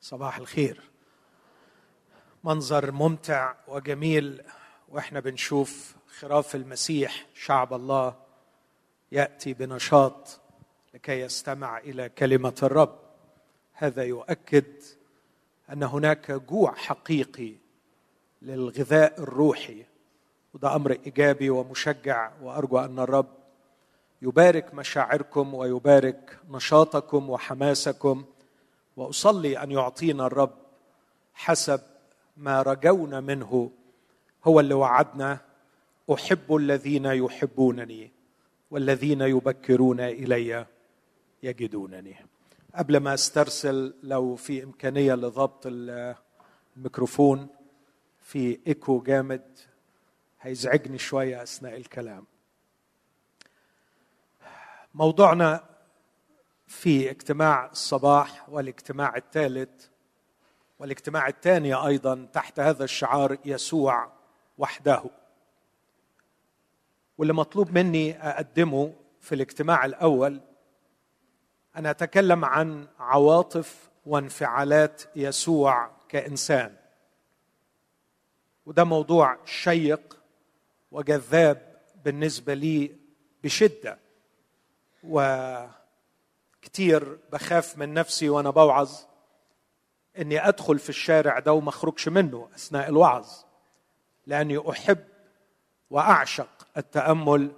صباح الخير. منظر ممتع وجميل وإحنا بنشوف خراف المسيح شعب الله يأتي بنشاط لكي يستمع إلى كلمة الرب. هذا يؤكد أن هناك جوع حقيقي للغذاء الروحي وده أمر إيجابي ومشجع وأرجو أن الرب يبارك مشاعركم ويبارك نشاطكم وحماسكم وأصلي أن يعطينا الرب حسب ما رجونا منه. هو اللي وعدنا أحب الذين يحبونني والذين يبكرون إلي يجدونني. قبل ما أسترسل لو في إمكانية لضبط الميكروفون في إيكو جامد هيزعجني شوية أثناء الكلام. موضوعنا في اجتماع الصباح والاجتماع الثالث والاجتماع الثاني أيضا تحت هذا الشعار يسوع وحده. واللي مطلوب مني أقدمه في الاجتماع الأول أن أتكلم عن عواطف وانفعالات يسوع كإنسان. وده موضوع شيق وجذاب بالنسبة لي بشدة. وكتير بخاف من نفسي وأنا بوعظ إني أدخل في الشارع ده وما أخرجش منه أثناء الوعظ لأني أحب وأعشق التأمل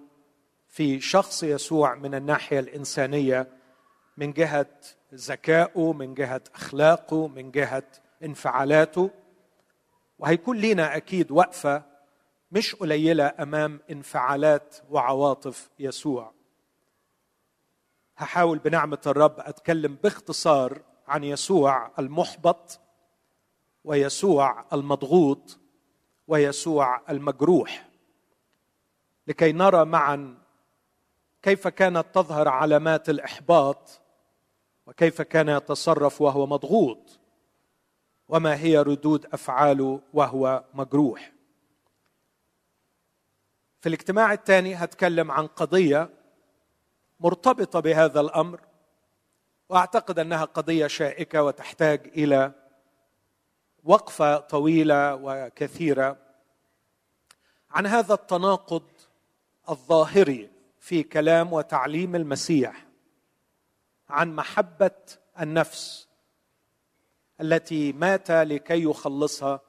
في شخص يسوع من الناحية الإنسانية من جهة ذكائه من جهة أخلاقه من جهة انفعالاته. وهيكون لينا أكيد وقفة مش قليلة أمام انفعالات وعواطف يسوع. هحاول بنعمة الرب أتكلم باختصار عن يسوع المحبط ويسوع المضغوط ويسوع المجروح. لكي نرى معا كيف كانت تظهر علامات الإحباط وكيف كان يتصرف وهو مضغوط وما هي ردود أفعاله وهو مجروح. في الاجتماع الثاني هتكلم عن قضية مرتبطة بهذا الأمر وأعتقد أنها قضية شائكة وتحتاج إلى وقفة طويلة وكثيرة عن هذا التناقض الظاهري في كلام وتعليم المسيح عن محبة النفس التي مات لكي يخلصها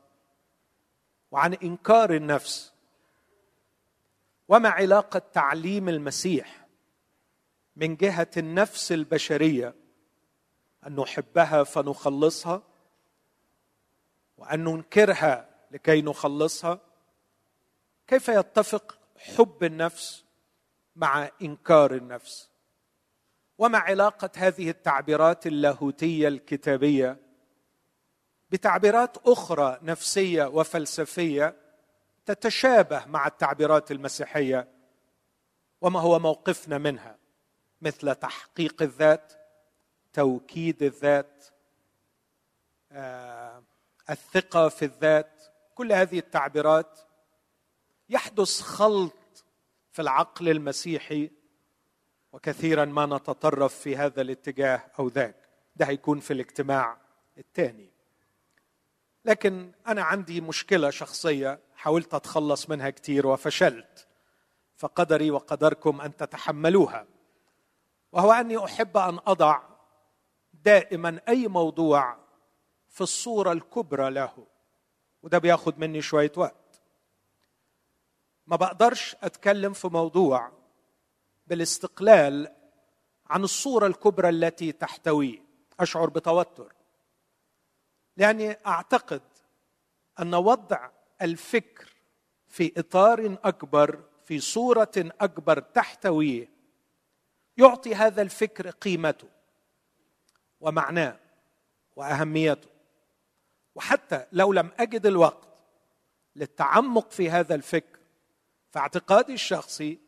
وعن إنكار النفس وما علاقة تعليم المسيح من جهة النفس البشرية أن نحبها فنخلصها وأن ننكرها لكي نخلصها. كيف يتفق حب النفس مع إنكار النفس؟ وما علاقة هذه التعبيرات اللاهوتية الكتابية بتعبيرات أخرى نفسية وفلسفية تتشابه مع التعبيرات المسيحية وما هو موقفنا منها؟ مثل تحقيق الذات توكيد الذات آه، الثقة في الذات كل هذه التعبيرات يحدث خلط في العقل المسيحي وكثيرا ما نتطرف في هذا الاتجاه أو ذاك. ده هيكون في الاجتماع الثاني. لكن أنا عندي مشكلة شخصية حاولت أتخلص منها كثير وفشلت فقدري وقدركم أن تتحملوها. وهو أني أحب أن أضع دائما أي موضوع في الصورة الكبرى له. وده بياخد مني شوية وقت. ما بقدرش أتكلم في موضوع بالاستقلال عن الصورة الكبرى التي تحتويه أشعر بتوتر. لأني أعتقد أن وضع الفكر في إطار أكبر في صورة أكبر تحتويه يعطي هذا الفكر قيمته ومعناه وأهميته. وحتى لو لم أجد الوقت للتعمق في هذا الفكر فاعتقادي الشخصي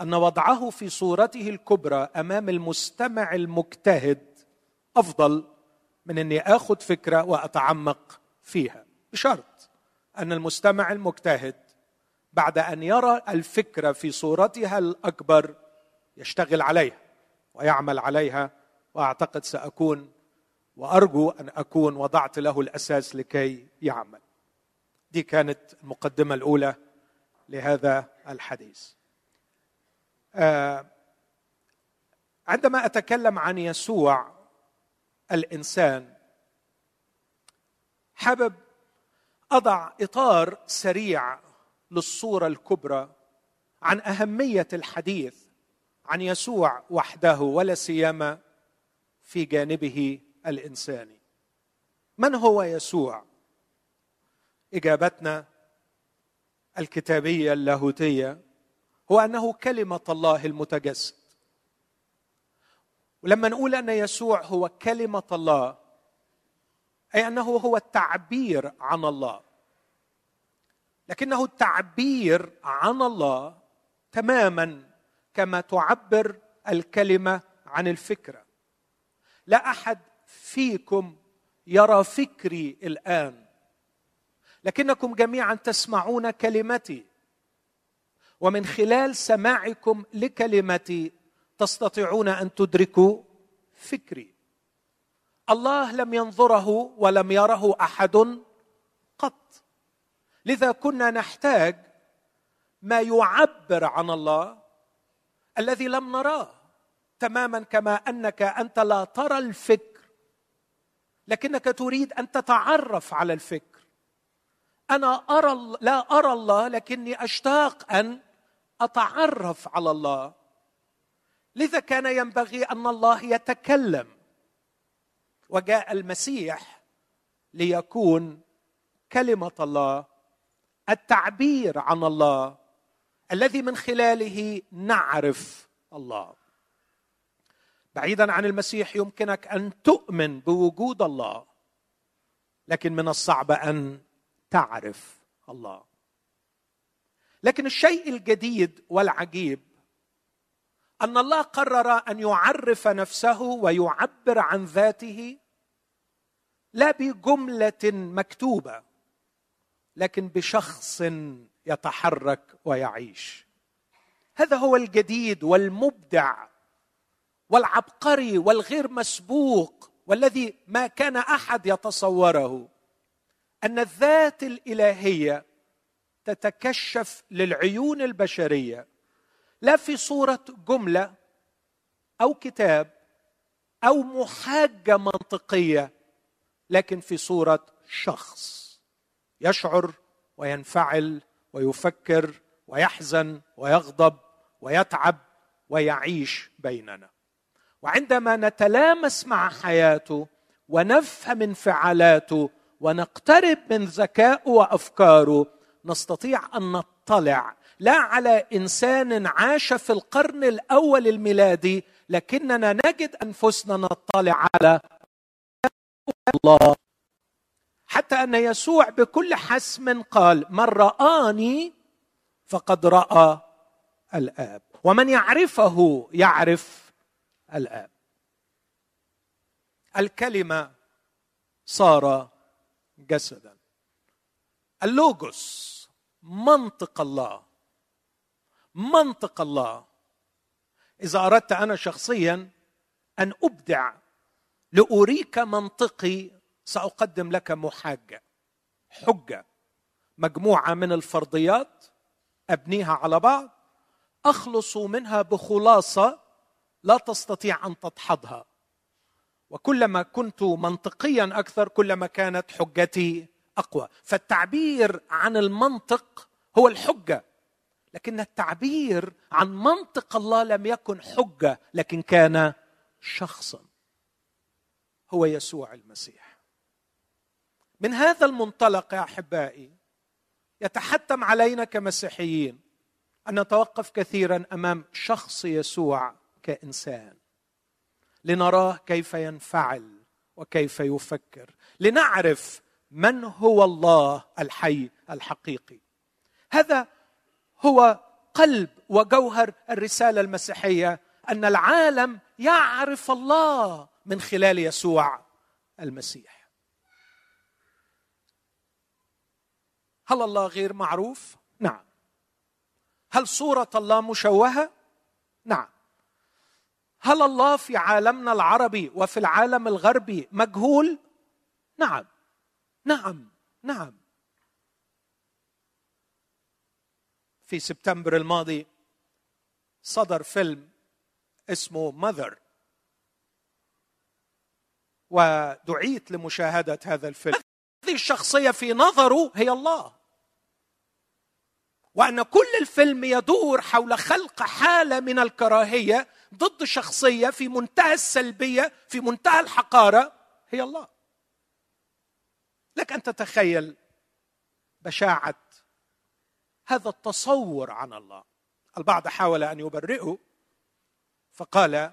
أن وضعه في صورته الكبرى أمام المستمع المجتهد أفضل من أني آخذ فكرة وأتعمق فيها. بشرط أن المستمع المجتهد بعد أن يرى الفكرة في صورتها الأكبر يشتغل عليها ويعمل عليها وأعتقد سأكون وأرجو أن أكون وضعت له الأساس لكي يعمل. دي كانت المقدمة الأولى لهذا الحديث. آه، عندما أتكلم عن يسوع الإنسان حابب أضع إطار سريع للصورة الكبرى عن أهمية الحديث عن يسوع وحده ولا سيما في جانبه الإنساني. من هو يسوع؟ إجابتنا الكتابية اللاهوتية هو أنه كلمة الله المتجسد. ولما نقول أن يسوع هو كلمة الله أي أنه هو التعبير عن الله. لكنه التعبير عن الله تماما كما تعبر الكلمة عن الفكرة. لا أحد فيكم يرى فكري الآن لكنكم جميعا تسمعون كلمتي. ومن خلال سماعكم لكلمتي تستطيعون أن تدركوا فكري. الله لم ينظره ولم يره أحد قط. لذا كنا نحتاج ما يعبر عن الله الذي لم نراه تماما كما أنك أنت لا ترى الفكر. لكنك تريد أن تتعرف على الفكر. أنا أرى لا أرى الله لكني أشتاق أن أتعرف على الله. لذا كان ينبغي أن الله يتكلم. وجاء المسيح ليكون كلمة الله التعبير عن الله. الذي من خلاله نعرف الله. بعيدا عن المسيح يمكنك أن تؤمن بوجود الله لكن من الصعب أن تعرف الله. لكن الشيء الجديد والعجيب أن الله قرر أن يعرف نفسه ويعبر عن ذاته لا بجملة مكتوبة لكن بشخص يتحرك ويعيش. هذا هو الجديد والمبدع والعبقري والغير مسبوق والذي ما كان أحد يتصوره. أن الذات الإلهية تتكشف للعيون البشرية لا في صورة جملة أو كتاب أو محاجة منطقية لكن في صورة شخص يشعر وينفعل ويفكر ويحزن ويغضب ويتعب ويعيش بيننا. وعندما نتلامس مع حياته ونفهم انفعالاته ونقترب من ذكائه وأفكاره نستطيع أن نطلع لا على إنسان عاش في القرن الأول الميلادي لكننا نجد أنفسنا نطلع على الله حتى أن يسوع بكل حسم قال من رآني فقد رأى الآب. ومن يعرفه يعرف الآب. الكلمة صار جسدا. اللوجوس منطق الله. منطق الله. إذا أردت أنا شخصيا أن أبدع لأريك منطقي سأقدم لك محاجة حجة مجموعة من الفرضيات أبنيها على بعض أخلص منها بخلاصة لا تستطيع أن تدحضها وكلما كنت منطقيا أكثر كلما كانت حجتي أقوى. فالتعبير عن المنطق هو الحجة لكن التعبير عن منطق الله لم يكن حجة لكن كان شخصا. هو يسوع المسيح. من هذا المنطلق يا أحبائي يتحتم علينا كمسيحيين أن نتوقف كثيرا أمام شخص يسوع كإنسان لنراه كيف ينفعل وكيف يفكر لنعرف من هو الله الحي الحقيقي. هذا هو قلب وجوهر الرسالة المسيحية أن العالم يعرف الله من خلال يسوع المسيح. هل الله غير معروف؟ نعم. هل صورة الله مشوهة؟ نعم. هل الله في عالمنا العربي وفي العالم الغربي مجهول؟ نعم. نعم. نعم. في سبتمبر الماضي صدر فيلم اسمه ماذر ودعيت لمشاهدة هذا الفيلم. هذه الشخصية في نظره هي الله. وأن كل الفيلم يدور حول خلق حالة من الكراهية ضد شخصية في منتهى السلبية في منتهى الحقارة هي الله. لك أن تتخيل بشاعة هذا التصور عن الله. البعض حاول أن يبرئه فقال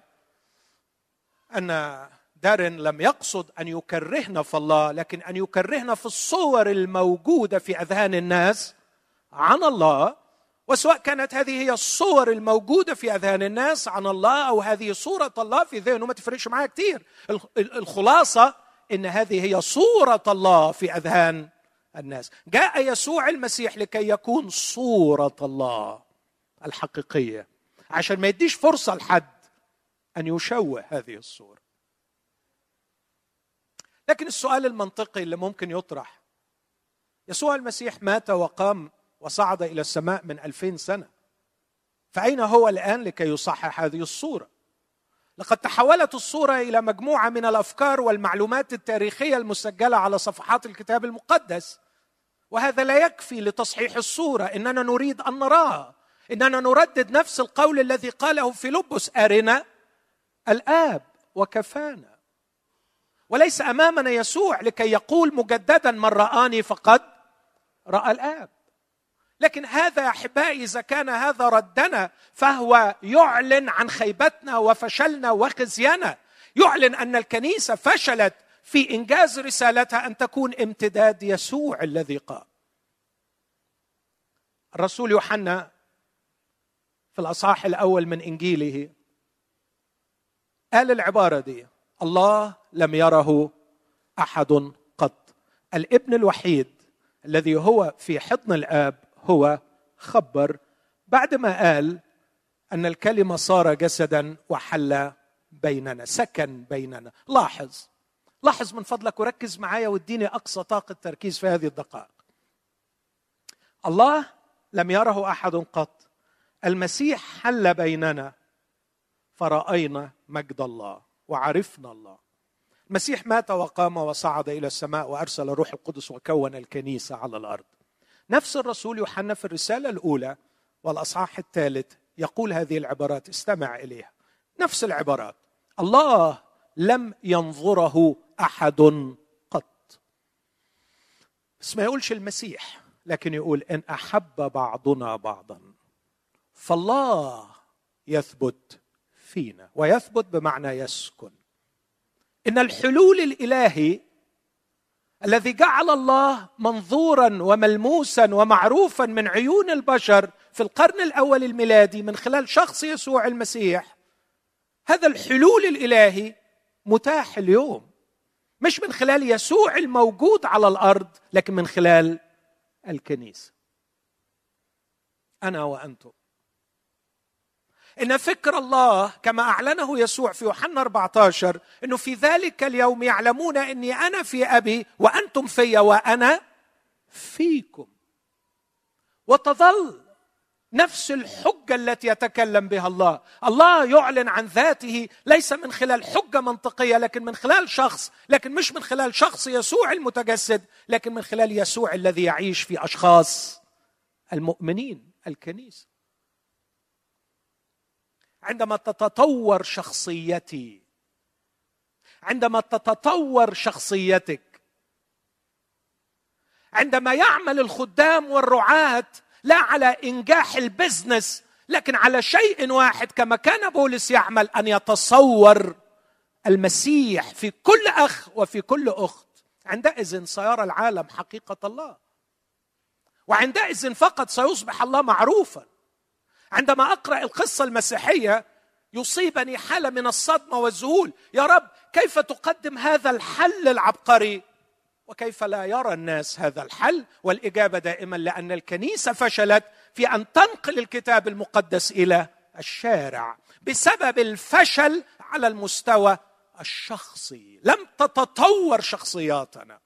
أن دارن لم يقصد أن يكرهنا في الله لكن أن يكرهنا في الصور الموجودة في أذهان الناس. عن الله وسواء كانت هذه هي الصور الموجودة في أذهان الناس عن الله أو هذه صورة الله في ذهنه ما تفرقش معايا كثير الخلاصة إن هذه هي صورة الله في أذهان الناس. جاء يسوع المسيح لكي يكون صورة الله الحقيقية عشان ما يديش فرصة لحد أن يشوه هذه الصورة. لكن السؤال المنطقي اللي ممكن يطرح يسوع المسيح مات وقام وصعد إلى السماء من ألفين سنة. فأين هو الآن لكي يصحح هذه الصورة؟ لقد تحولت الصورة إلى مجموعة من الأفكار والمعلومات التاريخية المسجلة على صفحات الكتاب المقدس. وهذا لا يكفي لتصحيح الصورة إننا نريد أن نراها. إننا نردد نفس القول الذي قاله فيلبس أرنا الآب وكفانا. وليس أمامنا يسوع لكي يقول مجددا من رآني فقد رأى الآب. لكن هذا يا أحبائي إذا كان هذا ردنا فهو يعلن عن خيبتنا وفشلنا وخزينا يعلن أن الكنيسة فشلت في إنجاز رسالتها أن تكون امتداد يسوع الذي قام. الرسول يوحنا في الأصحاح الأول من إنجيله قال العبارة دي الله لم يره أحد قط. الابن الوحيد الذي هو في حضن الآب هو خبر بعد ما قال أن الكلمة صار جسدا وحل بيننا سكن بيننا. لاحظ لاحظ من فضلك وركز معايا واديني أقصى طاقة تركيز في هذه الدقائق. الله لم يره أحد قط. المسيح حل بيننا. فرأينا مجد الله وعرفنا الله. المسيح مات وقام وصعد إلى السماء وأرسل الروح القدس وكون الكنيسة على الأرض. نفس الرسول يوحنا في الرسالة الأولى والأصحاح الثالث يقول هذه العبارات استمع إليها. نفس العبارات. الله لم ينظره أحد قط. بس ما يقولش المسيح لكن يقول إن أحب بعضنا بعضا. فالله يثبت فينا ويثبت بمعنى يسكن. إن الحلول الإلهي الذي جعل الله منظورا وملموسا ومعروفا من عيون البشر في القرن الأول الميلادي من خلال شخص يسوع المسيح. هذا الحلول الإلهي متاح اليوم. مش من خلال يسوع الموجود على الأرض لكن من خلال الكنيسة. أنا وأنتم. إن فكر الله كما أعلنه يسوع في يوحنا 14 إنه في ذلك اليوم يعلمون إني أنا في أبي وأنتم في وأنا فيكم. وتظل نفس الحجة التي يتكلم بها الله. الله يعلن عن ذاته ليس من خلال حجة منطقية لكن من خلال شخص لكن مش من خلال شخص يسوع المتجسد لكن من خلال يسوع الذي يعيش في أشخاص المؤمنين الكنيسة. عندما تتطور شخصيتي. عندما تتطور شخصيتك. عندما يعمل الخدام والرعاة لا على إنجاح البزنس لكن على شيء واحد كما كان بولس يعمل أن يتصور المسيح في كل أخ وفي كل أخت. عندئذ سيرى العالم حقيقة الله. وعندئذ فقط سيصبح الله معروفا. عندما أقرأ القصة المسيحية يصيبني حالة من الصدمة والذهول. يا رب كيف تقدم هذا الحل العبقري؟ وكيف لا يرى الناس هذا الحل؟ والإجابة دائما لأن الكنيسة فشلت في أن تنقل الكتاب المقدس إلى الشارع بسبب الفشل على المستوى الشخصي. لم تتطور شخصياتنا.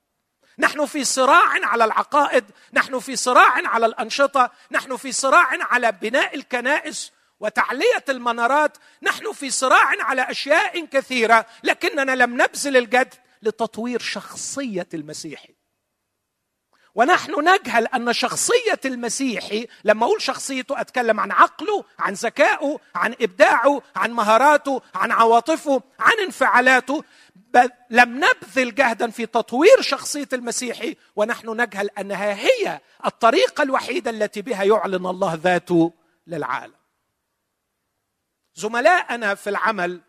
نحن في صراع على العقائد نحن في صراع على الأنشطة نحن في صراع على بناء الكنائس وتعلية المنارات نحن في صراع على أشياء كثيرة لكننا لم نبذل الجد لتطوير شخصية المسيحي. ونحن نجهل أن شخصية المسيحي لما أقول شخصيته أتكلم عن عقله عن ذكائه عن إبداعه عن مهاراته عن عواطفه عن انفعالاته لم نبذل جهدا في تطوير شخصية المسيحي ونحن نجهل أنها هي الطريقة الوحيدة التي بها يعلن الله ذاته للعالم. زملائنا في العمل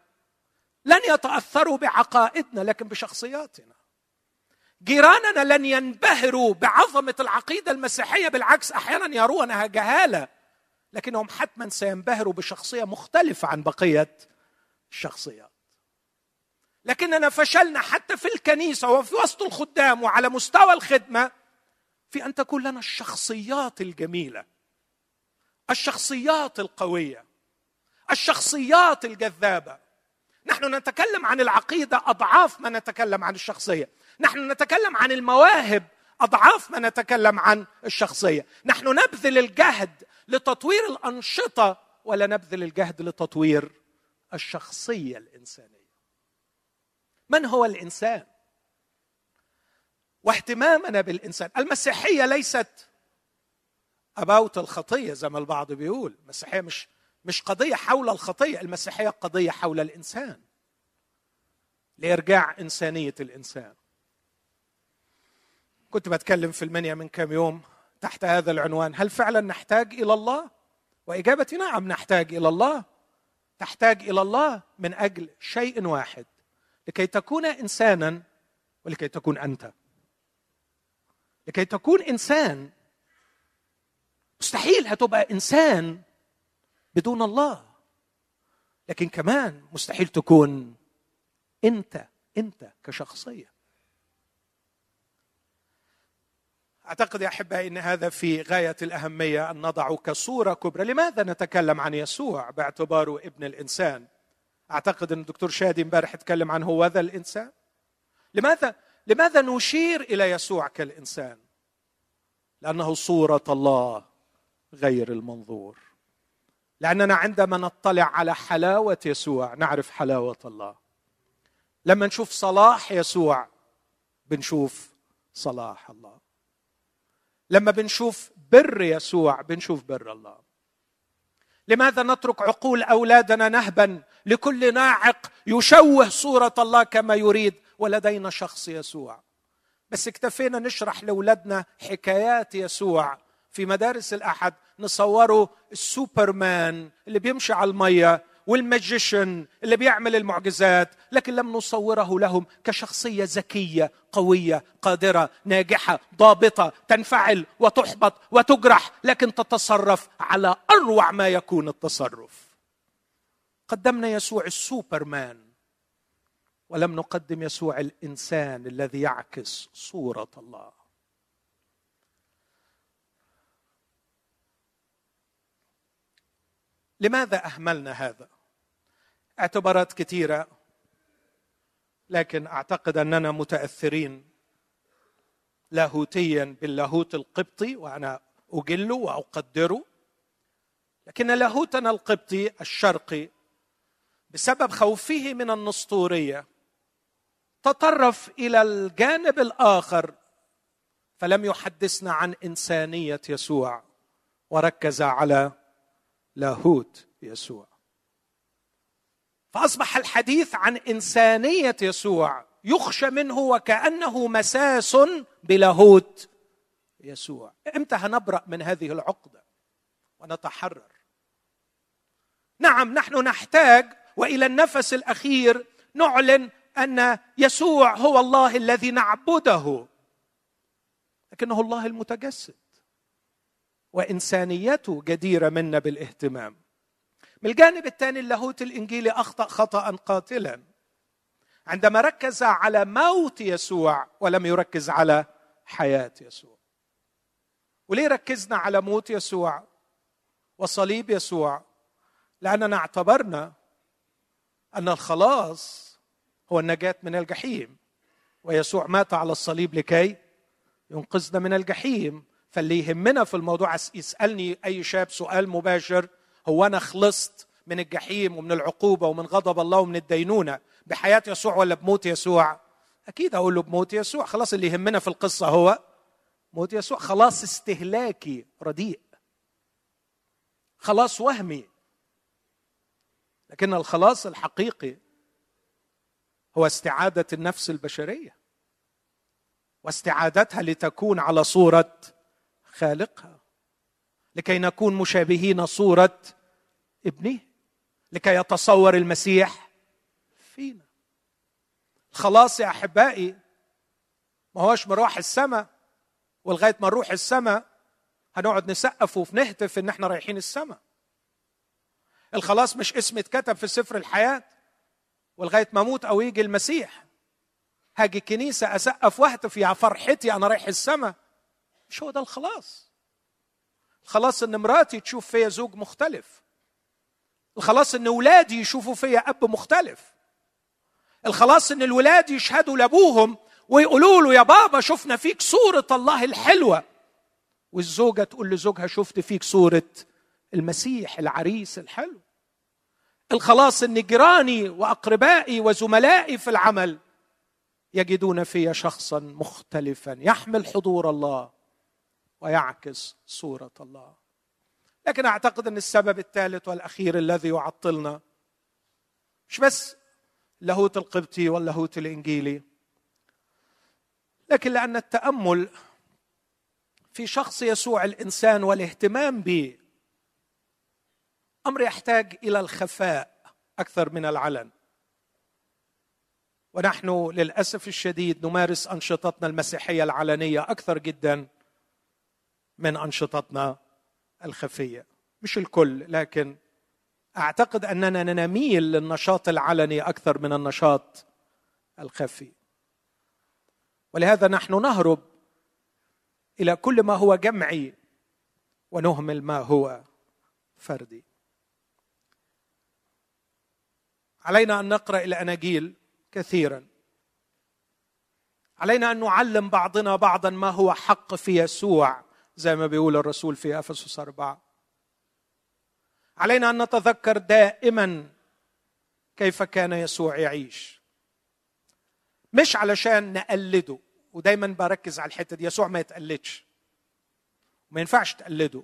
لن يتأثروا بعقائدنا لكن بشخصياتنا. جيراننا لن ينبهروا بعظمة العقيدة المسيحية بالعكس أحيانا يرونها جهالة لكنهم حتما سينبهروا بشخصية مختلفة عن بقية الشخصيات. لكننا فشلنا حتى في الكنيسة وفي وسط الخدام وعلى مستوى الخدمة في أن تكون لنا الشخصيات الجميلة الشخصيات القوية الشخصيات الجذابة. نحن نتكلم عن العقيدة أضعاف ما نتكلم عن الشخصية. نحن نتكلم عن المواهب أضعاف ما نتكلم عن الشخصية. نحن نبذل الجهد لتطوير الأنشطة ولا نبذل الجهد لتطوير الشخصية الإنسانية. من هو الإنسان؟ واهتمامنا بالإنسان. المسيحية ليست اباوت الخطية زي ما البعض بيقول. المسيحية مش مش قضية حول الخطية المسيحية قضية حول الإنسان. لإرجاع إنسانية الإنسان. كنت بتكلم في المنيا من كم يوم تحت هذا العنوان. هل فعلا نحتاج إلى الله؟ وإجابتي نعم نحتاج إلى الله. تحتاج إلى الله من أجل شيء واحد لكي تكون انسانا ولكي تكون أنت. لكي تكون إنسان مستحيل هتبقى إنسان بدون الله لكن كمان مستحيل تكون أنت أنت كشخصية. أعتقد يا أحبائي إن هذا في غاية الأهمية أن نضعه كصورة كبرى، لماذا نتكلم عن يسوع باعتباره ابن الإنسان؟ أعتقد إن الدكتور شادي امبارح اتكلم عن هو ذا الإنسان. لماذا لماذا نشير إلى يسوع كالإنسان؟ لأنه صورة الله غير المنظور. لأننا عندما نطلع على حلاوة يسوع نعرف حلاوة الله. لما نشوف صلاح يسوع بنشوف صلاح الله. لما بنشوف بر يسوع بنشوف بر الله. لماذا نترك عقول أولادنا نهبا لكل ناعق يشوه صورة الله كما يريد ولدينا شخص يسوع؟ بس اكتفينا نشرح لأولادنا حكايات يسوع في مدارس الأحد نصوره السوبرمان اللي بيمشي على المية وال magician اللي بيعمل المعجزات لكن لم نصوره لهم كشخصية ذكية قوية قادرة ناجحة ضابطة تنفعل وتحبط وتجرح لكن تتصرف على أروع ما يكون التصرف. قدمنا يسوع السوبرمان ولم نقدم يسوع الإنسان الذي يعكس صورة الله. لماذا أهملنا هذا؟ اعتبارات كثيرة لكن أعتقد أننا متأثرين لاهوتيا باللاهوت القبطي وأنا أجله وأقدره. لكن لاهوتنا القبطي الشرقي بسبب خوفه من النسطورية تطرف إلى الجانب الآخر فلم يحدثنا عن إنسانية يسوع وركز على لاهوت يسوع. فأصبح الحديث عن إنسانية يسوع يخشى منه وكأنه مساس بلاهوت يسوع. إمتى هنبرأ من هذه العقدة؟ ونتحرر. نعم نحن نحتاج وإلى النفس الأخير نعلن أن يسوع هو الله الذي نعبده لكنه الله المتجسد. وانسانيته جديرة منا بالاهتمام. من الجانب الثاني اللاهوت الإنجيلي أخطأ خطأ قاتلا. عندما ركز على موت يسوع ولم يركز على حياة يسوع. وليه ركزنا على موت يسوع وصليب يسوع؟ لأننا اعتبرنا أن الخلاص هو النجاة من الجحيم ويسوع مات على الصليب لكي ينقذنا من الجحيم. فاللي يهمنا في الموضوع يسألني أي شاب سؤال مباشر هو أنا خلصت من الجحيم ومن العقوبة ومن غضب الله ومن الدينونة بحياة يسوع ولا بموت يسوع؟ أكيد أقول له بموت يسوع. خلاص اللي يهمنا في القصة هو موت يسوع. خلاص استهلاكي رديء. خلاص وهمي. لكن الخلاص الحقيقي هو استعادة النفس البشرية واستعادتها لتكون على صورة خالقها لكي نكون مشابهين صورة ابنه لكي يتصور المسيح فينا. الخلاص يا أحبائي ما هوش مروح السماء ولغاية ما نروح السماء هنقعد نسقف ونهتف إن إحنا رايحين السماء الخلاص مش اسم اتكتب في سفر الحياة ولغاية ما أموت أو يجي المسيح. هاجي الكنيسه أسقف وأهتف يا فرحتي أنا رايح السماء مش هو ده الخلاص؟ الخلاص إن مراتي تشوف فيا زوج مختلف. الخلاص إن أولادي يشوفوا فيا أب مختلف. الخلاص إن الولاد يشهدوا لأبوهم ويقولوا له يا بابا شفنا فيك صورة الله الحلوة. والزوجة تقول لزوجها شفت فيك صورة المسيح العريس الحلو. الخلاص إن جيراني وأقربائي وزملائي في العمل يجدون في شخصا مختلفا. يحمل حضور الله. ويعكس صورة الله. لكن أعتقد أن السبب الثالث والأخير الذي يعطلنا مش بس اللاهوت القبطي واللاهوت الإنجيلي لكن لأن التأمل في شخص يسوع الإنسان والاهتمام به أمر يحتاج إلى الخفاء أكثر من العلن. ونحن للأسف الشديد نمارس أنشطتنا المسيحية العلنية أكثر جدا من أنشطتنا الخفية. مش الكل لكن أعتقد أننا نميل للنشاط العلني أكثر من النشاط الخفي. ولهذا نحن نهرب إلى كل ما هو جمعي ونهمل ما هو فردي. علينا أن نقرأ الاناجيل كثيرا. علينا أن نعلم بعضنا بعضا ما هو حق في يسوع. زي ما بيقول الرسول في أفسس أربعة. علينا أن نتذكر دائما كيف كان يسوع يعيش. مش علشان نقلده ودايما بركز على الحتة دي يسوع ما يتقلدش. ما ينفعش تقلده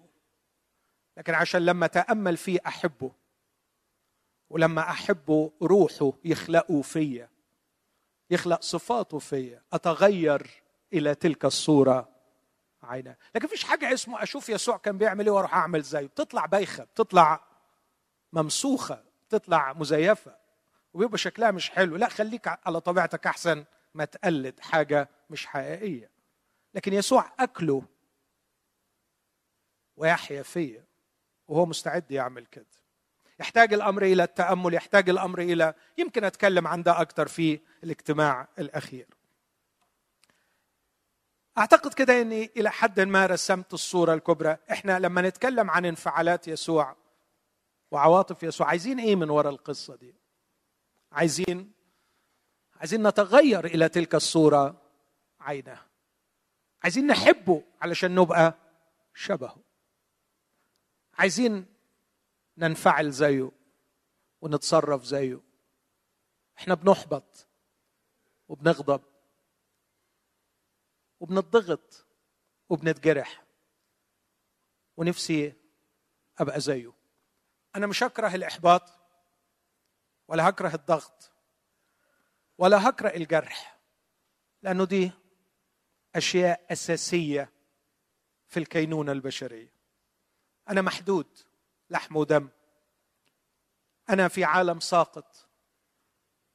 لكن عشان لما تأمل فيه أحبه ولما احبه روحه يخلقه فيا يخلق صفاته فيا أتغير إلى تلك الصورة. عينه لكن فيش حاجة اسمه أشوف يسوع كان بيعمل إيه وأروح أعمل زيه. بتطلع بايخة بتطلع ممسوخة بتطلع مزيفة. وبيبقى شكلها مش حلو. لا خليك على طبيعتك أحسن ما تقلد حاجة مش حقيقية. لكن يسوع أكله ويحيا فيا وهو مستعد يعمل كده. يحتاج الأمر إلى التأمل يحتاج الأمر إلى يمكن أتكلم عن ده أكثر في الاجتماع الأخير. أعتقد كده إني إلى حد ما رسمت الصورة الكبرى. إحنا لما نتكلم عن انفعالات يسوع وعواطف يسوع عايزين إيه من وراء القصة دي؟ عايزين عايزين نتغير إلى تلك الصورة عينه. عايزين نحبه علشان نبقى شبهه. عايزين ننفعل زيه ونتصرف زيه. إحنا بنحبط وبنغضب. وبنضغط وبنتجرح. ونفسي أبقى زيه. أنا مش هكره الإحباط ولا هكره الضغط ولا هكره الجرح لأنه دي أشياء أساسية في الكينونة البشرية. أنا محدود لحم ودم. أنا في عالم ساقط.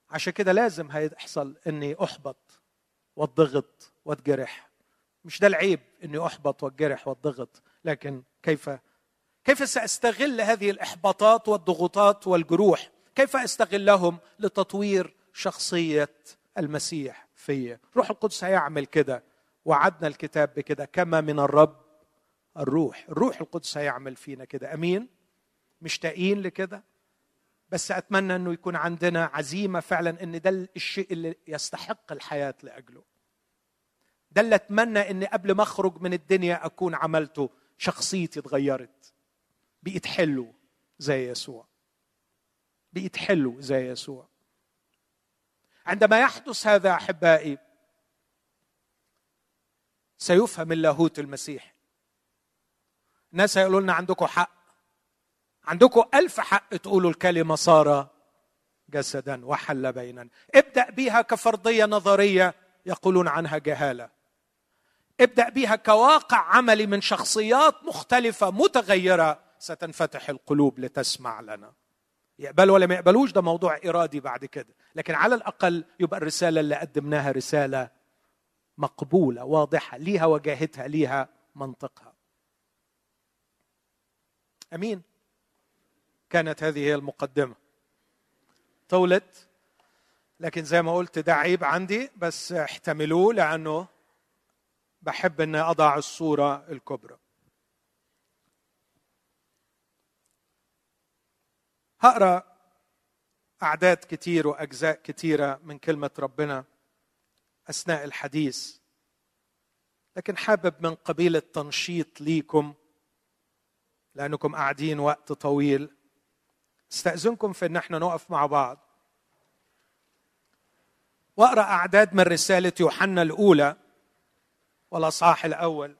عشان كده لازم هيحصل إني أحبط واتضغط واتجرح. مش ده العيب إني أحبط واتجرح واتضغط لكن كيف كيف سأستغل هذه الإحباطات والضغوطات والجروح؟ كيف أستغلهم لتطوير شخصية المسيح فيا روح القدس هيعمل كده وعدنا الكتاب بكده كما من الرب الروح. الروح القدس هيعمل فينا كده. أمين؟ مشتاقين لكده؟ بس أتمنى إنه يكون عندنا عزيمة فعلا إن ده الشيء اللي يستحق الحياة لأجله. ده اللي أتمنى إني قبل ما أخرج من الدنيا أكون عملته. شخصيتي اتغيرت. بقيت حلو زي يسوع. بقيت حلو زي يسوع. عندما يحدث هذا أحبائي سيفهم اللاهوت المسيح. الناس هيقولوا لنا عندكم حق. عندكم ألف حق تقولوا الكلمة صار جسدا وحل بيننا ابدأ بها كفرضية نظرية يقولون عنها جهالة. ابدأ بها كواقع عملي من شخصيات مختلفة متغيرة ستنفتح القلوب لتسمع لنا. يقبلوا ولا ما يقبلوش؟ ده موضوع إرادي بعد كده. لكن على الأقل يبقى الرسالة اللي قدمناها رسالة مقبولة واضحة ليها وجاهتها ليها منطقها. أمين. كانت هذه هي المقدمة. طولت لكن زي ما قلت ده عيب عندي بس احتملوه لأنه بحب إني أضع الصورة الكبرى. هقرأ أعداد كتير وأجزاء كتيرة من كلمة ربنا أثناء الحديث لكن حابب من قبيل التنشيط ليكم لأنكم قاعدين وقت طويل استأذنكم في إن إحنا نقف مع بعض. واقرأ أعداد من رسالة يوحنا الأولى والاصحاح الأول.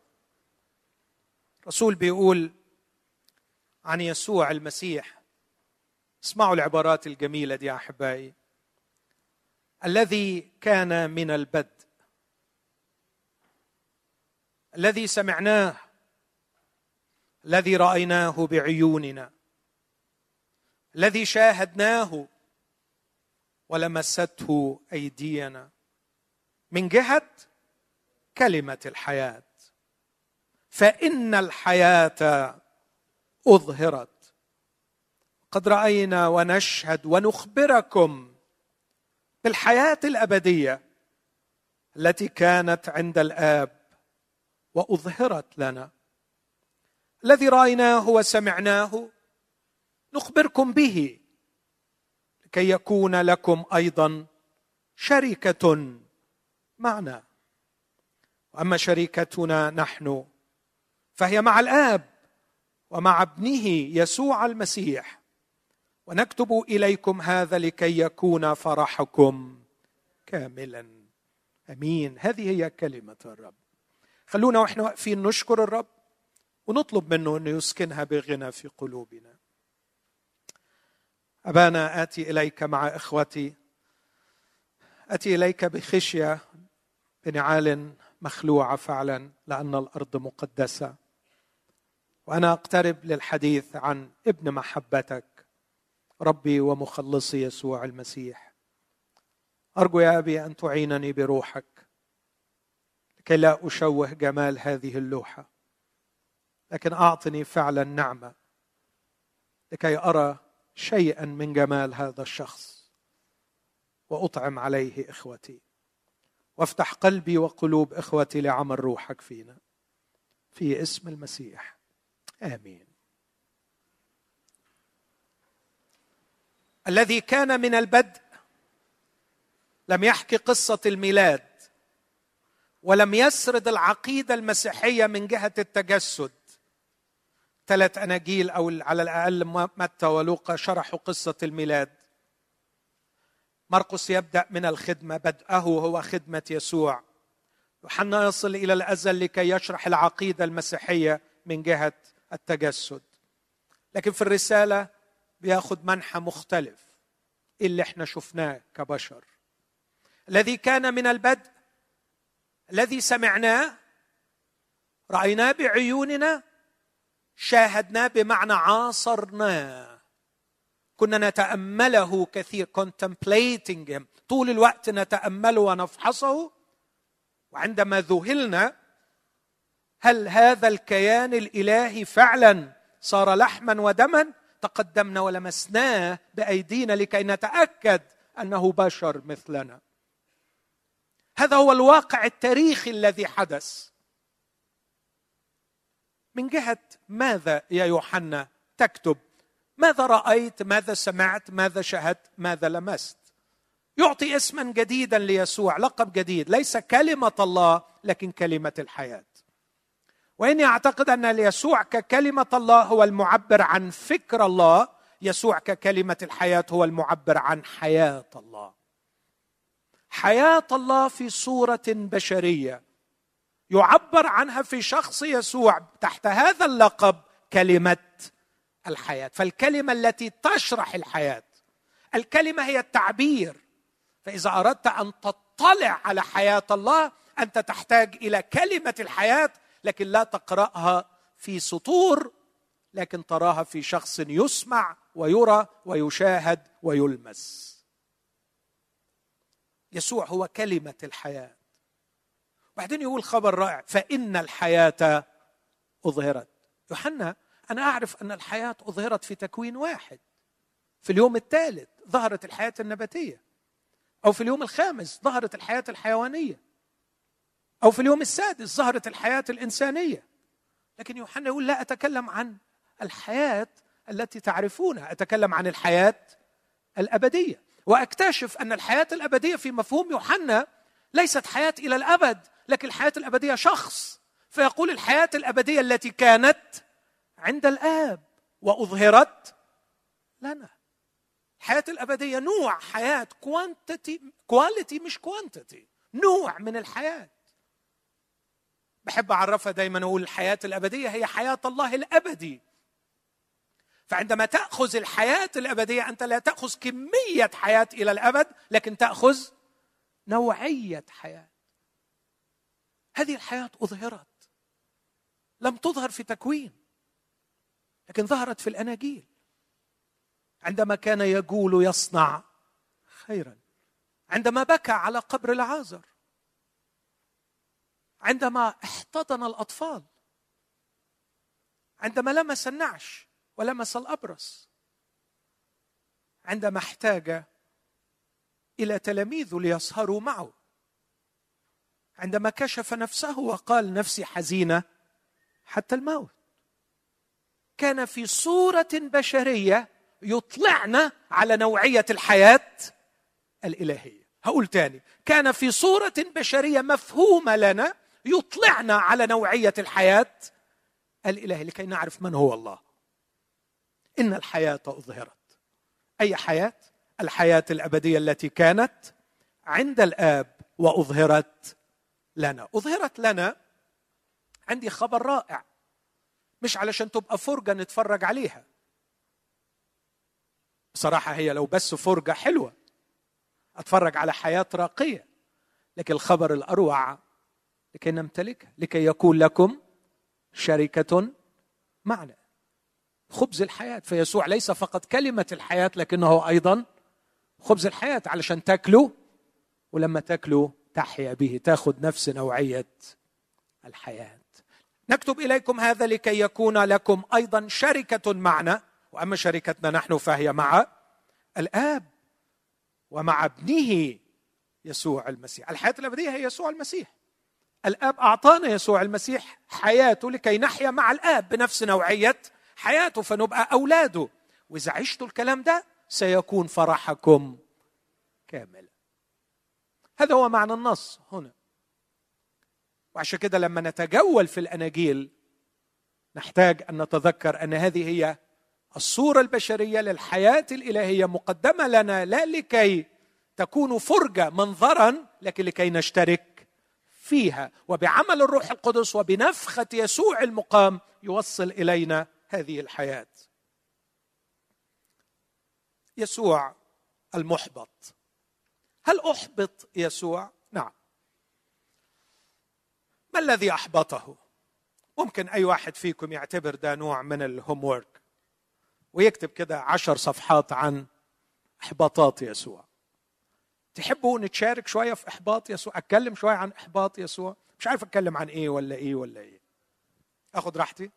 رسول بيقول عن يسوع المسيح اسمعوا العبارات الجميلة دي يا أحبائي. الذي كان من البدء الذي سمعناه. الذي رأيناه بعيوننا. الذي شاهدناه. ولمسته أيدينا. من جهة كلمة الحياة. فإن الحياة أظهرت. قد رأينا ونشهد ونخبركم بالحياة الأبدية التي كانت عند الآب وأظهرت لنا. الذي رأيناه وسمعناه نخبركم به لكي يكون لكم أيضا شركه معنا. واما شركتنا نحن فهي مع الآب ومع ابنه يسوع المسيح. ونكتب إليكم هذا لكي يكون فرحكم كاملا. آمين. هذه هي كلمة الرب. خلونا وإحنا واقفين نشكر الرب ونطلب منه انه يسكنها بغنى في قلوبنا. أبانا آتي إليك مع إخوتي. آتي إليك بخشية بنعال مخلوعة فعلا لأن الأرض مقدسة. وأنا أقترب للحديث عن ابن محبتك ربي ومخلصي يسوع المسيح. أرجو يا أبي أن تعينني بروحك لكي لا أشوه جمال هذه اللوحة. لكن أعطني فعلا نعمة لكي أرى شيئا من جمال هذا الشخص وأطعم عليه إخوتي. وافتح قلبي وقلوب إخوتي لعمل روحك فينا. في اسم المسيح. آمين. الذي كان من البدء لم يحكي قصة الميلاد ولم يسرد العقيدة المسيحية من جهة التجسد. ثلاث أناجيل أو على الأقل متى ولوقا شرحوا قصة الميلاد. مرقس يبدأ من الخدمة بدأه هو خدمة يسوع. يوحنا يصل إلى الأزل لكي يشرح العقيدة المسيحية من جهة التجسد. لكن في الرسالة بياخذ منحى مختلف اللي إحنا شفناه كبشر. الذي كان من البدء الذي سمعناه رأيناه بعيوننا شاهدناه بمعنى عاصرناه. كنا نتأمله كثير contemplating him. طول الوقت نتامله ونفحصه. وعندما ذهلنا هل هذا الكيان الإلهي فعلا صار لحما ودما؟ تقدمنا ولمسناه بأيدينا لكي نتأكد أنه بشر مثلنا. هذا هو الواقع التاريخي الذي حدث. من جهة ماذا يا يوحنا تكتب ماذا رأيت؟ ماذا سمعت؟ ماذا شاهدت؟ ماذا لمست؟ يعطي اسما جديدا ليسوع لقب جديد ليس كلمة الله لكن كلمة الحياة. وإني أعتقد أن يسوع ككلمة الله هو المعبر عن فكر الله يسوع ككلمة الحياة هو المعبر عن حياة الله. حياة الله في صورة بشرية يعبر عنها في شخص يسوع تحت هذا اللقب كلمة الحياة. فالكلمة التي تشرح الحياة الكلمة هي التعبير. فإذا أردت أن تطلع على حياة الله أنت تحتاج إلى كلمة الحياة لكن لا تقرأها في سطور لكن تراها في شخص يسمع ويرى ويشاهد ويلمس. يسوع هو كلمة الحياة. بعدين يقول خبر رائع فإن الحياة أظهرت. يوحنا أنا أعرف أن الحياة أظهرت في تكوين واحد. في اليوم الثالث ظهرت الحياة النباتية. أو في اليوم الخامس ظهرت الحياة الحيوانية. أو في اليوم السادس ظهرت الحياة الإنسانية. لكن يوحنا يقول لا أتكلم عن الحياة التي تعرفونها أتكلم عن الحياة الأبدية. وأكتشف أن الحياة الأبدية في مفهوم يوحنا ليست حياة إلى الأبد لكن الحياة الأبدية شخص. فيقول الحياة الأبدية التي كانت عند الآب وأظهرت لنا. الحياة الأبدية نوع حياة كوانتيتي quality مش quantity نوع من الحياة. بحب أعرفها دايما أقول الحياة الأبدية هي حياة الله الأبدي. فعندما تأخذ الحياة الأبدية أنت لا تأخذ كمية حياة إلى الأبد لكن تأخذ نوعية حياة. هذه الحياة أظهرت. لم تظهر في تكوين. لكن ظهرت في الأناجيل. عندما كان يقول يصنع خيرا. عندما بكى على قبر العازر. عندما احتضن الأطفال. عندما لمس النعش ولمس الأبرص. عندما احتاج إلى تلاميذه ليسهروا معه. عندما كشف نفسه وقال نفسي حزينة حتى الموت. كان في صورة بشرية يطلعنا على نوعية الحياة الإلهية. هقول تاني. كان في صورة بشرية مفهومة لنا يطلعنا على نوعية الحياة الإلهية. لكي نعرف من هو الله. إن الحياة أظهرت. أي حياة؟ الحياة الأبدية التي كانت عند الآب وأظهرت لنا. أظهرت لنا. عندي خبر رائع. مش علشان تبقى فرجة نتفرج عليها. بصراحة هي لو بس فرجة حلوة أتفرج على حياة راقية لكن الخبر الأروع لكي نمتلكها لكي يكون لكم شركة معنا. خبز الحياة فيسوع ليس فقط كلمة الحياة لكنه أيضا خبز الحياة علشان تاكلوا ولما تاكلوا تحيا به تاخذ نفس نوعية الحياة. نكتب إليكم هذا لكي يكون لكم أيضا شركة معنا. وأما شركتنا نحن فهي مع الآب ومع ابنه يسوع المسيح. الحياة الأبدية هي يسوع المسيح. الآب أعطانا يسوع المسيح حياته لكي نحيا مع الآب بنفس نوعية حياته فنبقى أولاده. وإذا عشتوا الكلام ده سيكون فرحكم كاملا. هذا هو معنى النص هنا. وعشان كده لما نتجول في الأناجيل نحتاج أن نتذكر أن هذه هي الصورة البشرية للحياة الإلهية مقدمة لنا لا لكي تكون فرجة منظرا لكن لكي نشترك فيها. وبعمل الروح القدس وبنفخة يسوع المقام يوصل إلينا هذه الحياة. يسوع المحبط. هل أحبط يسوع؟ نعم. ما الذي أحبطه؟ ممكن أي واحد فيكم يعتبر ده نوع من الهوم وورك ويكتب كده عشر صفحات عن إحباطات يسوع. تحبوا نتشارك شوية في إحباط يسوع؟ أتكلم شوية عن إحباط يسوع؟ مش عارف أتكلم عن إيه ولا إيه ولا إيه. آخذ راحتي.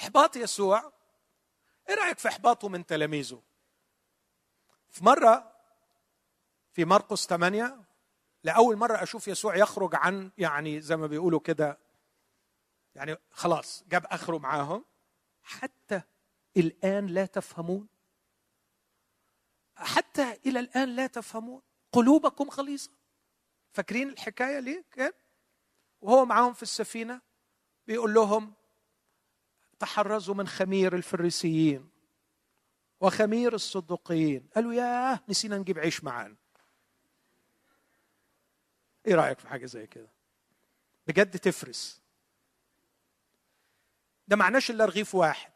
إحباط يسوع إيه رأيك في إحباطه من تلاميذه؟ في مرة في مرقس 8 لأول مرة أشوف يسوع يخرج عن يعني زي ما بيقولوا كده يعني خلاص جاب آخره معاهم. حتى الآن لا تفهمون. حتى إلى الآن لا تفهمون. قلوبكم غليظه فاكرين الحكاية ليه كان؟ وهو معاهم في السفينة بيقول لهم تحرزوا من خمير الفريسيين وخمير الصدقيين قالوا ياه! نسينا نجيب عيش معانا. إيه رأيك في حاجة زي كده؟ بجد تفرس. ده معناش إلا رغيف واحد.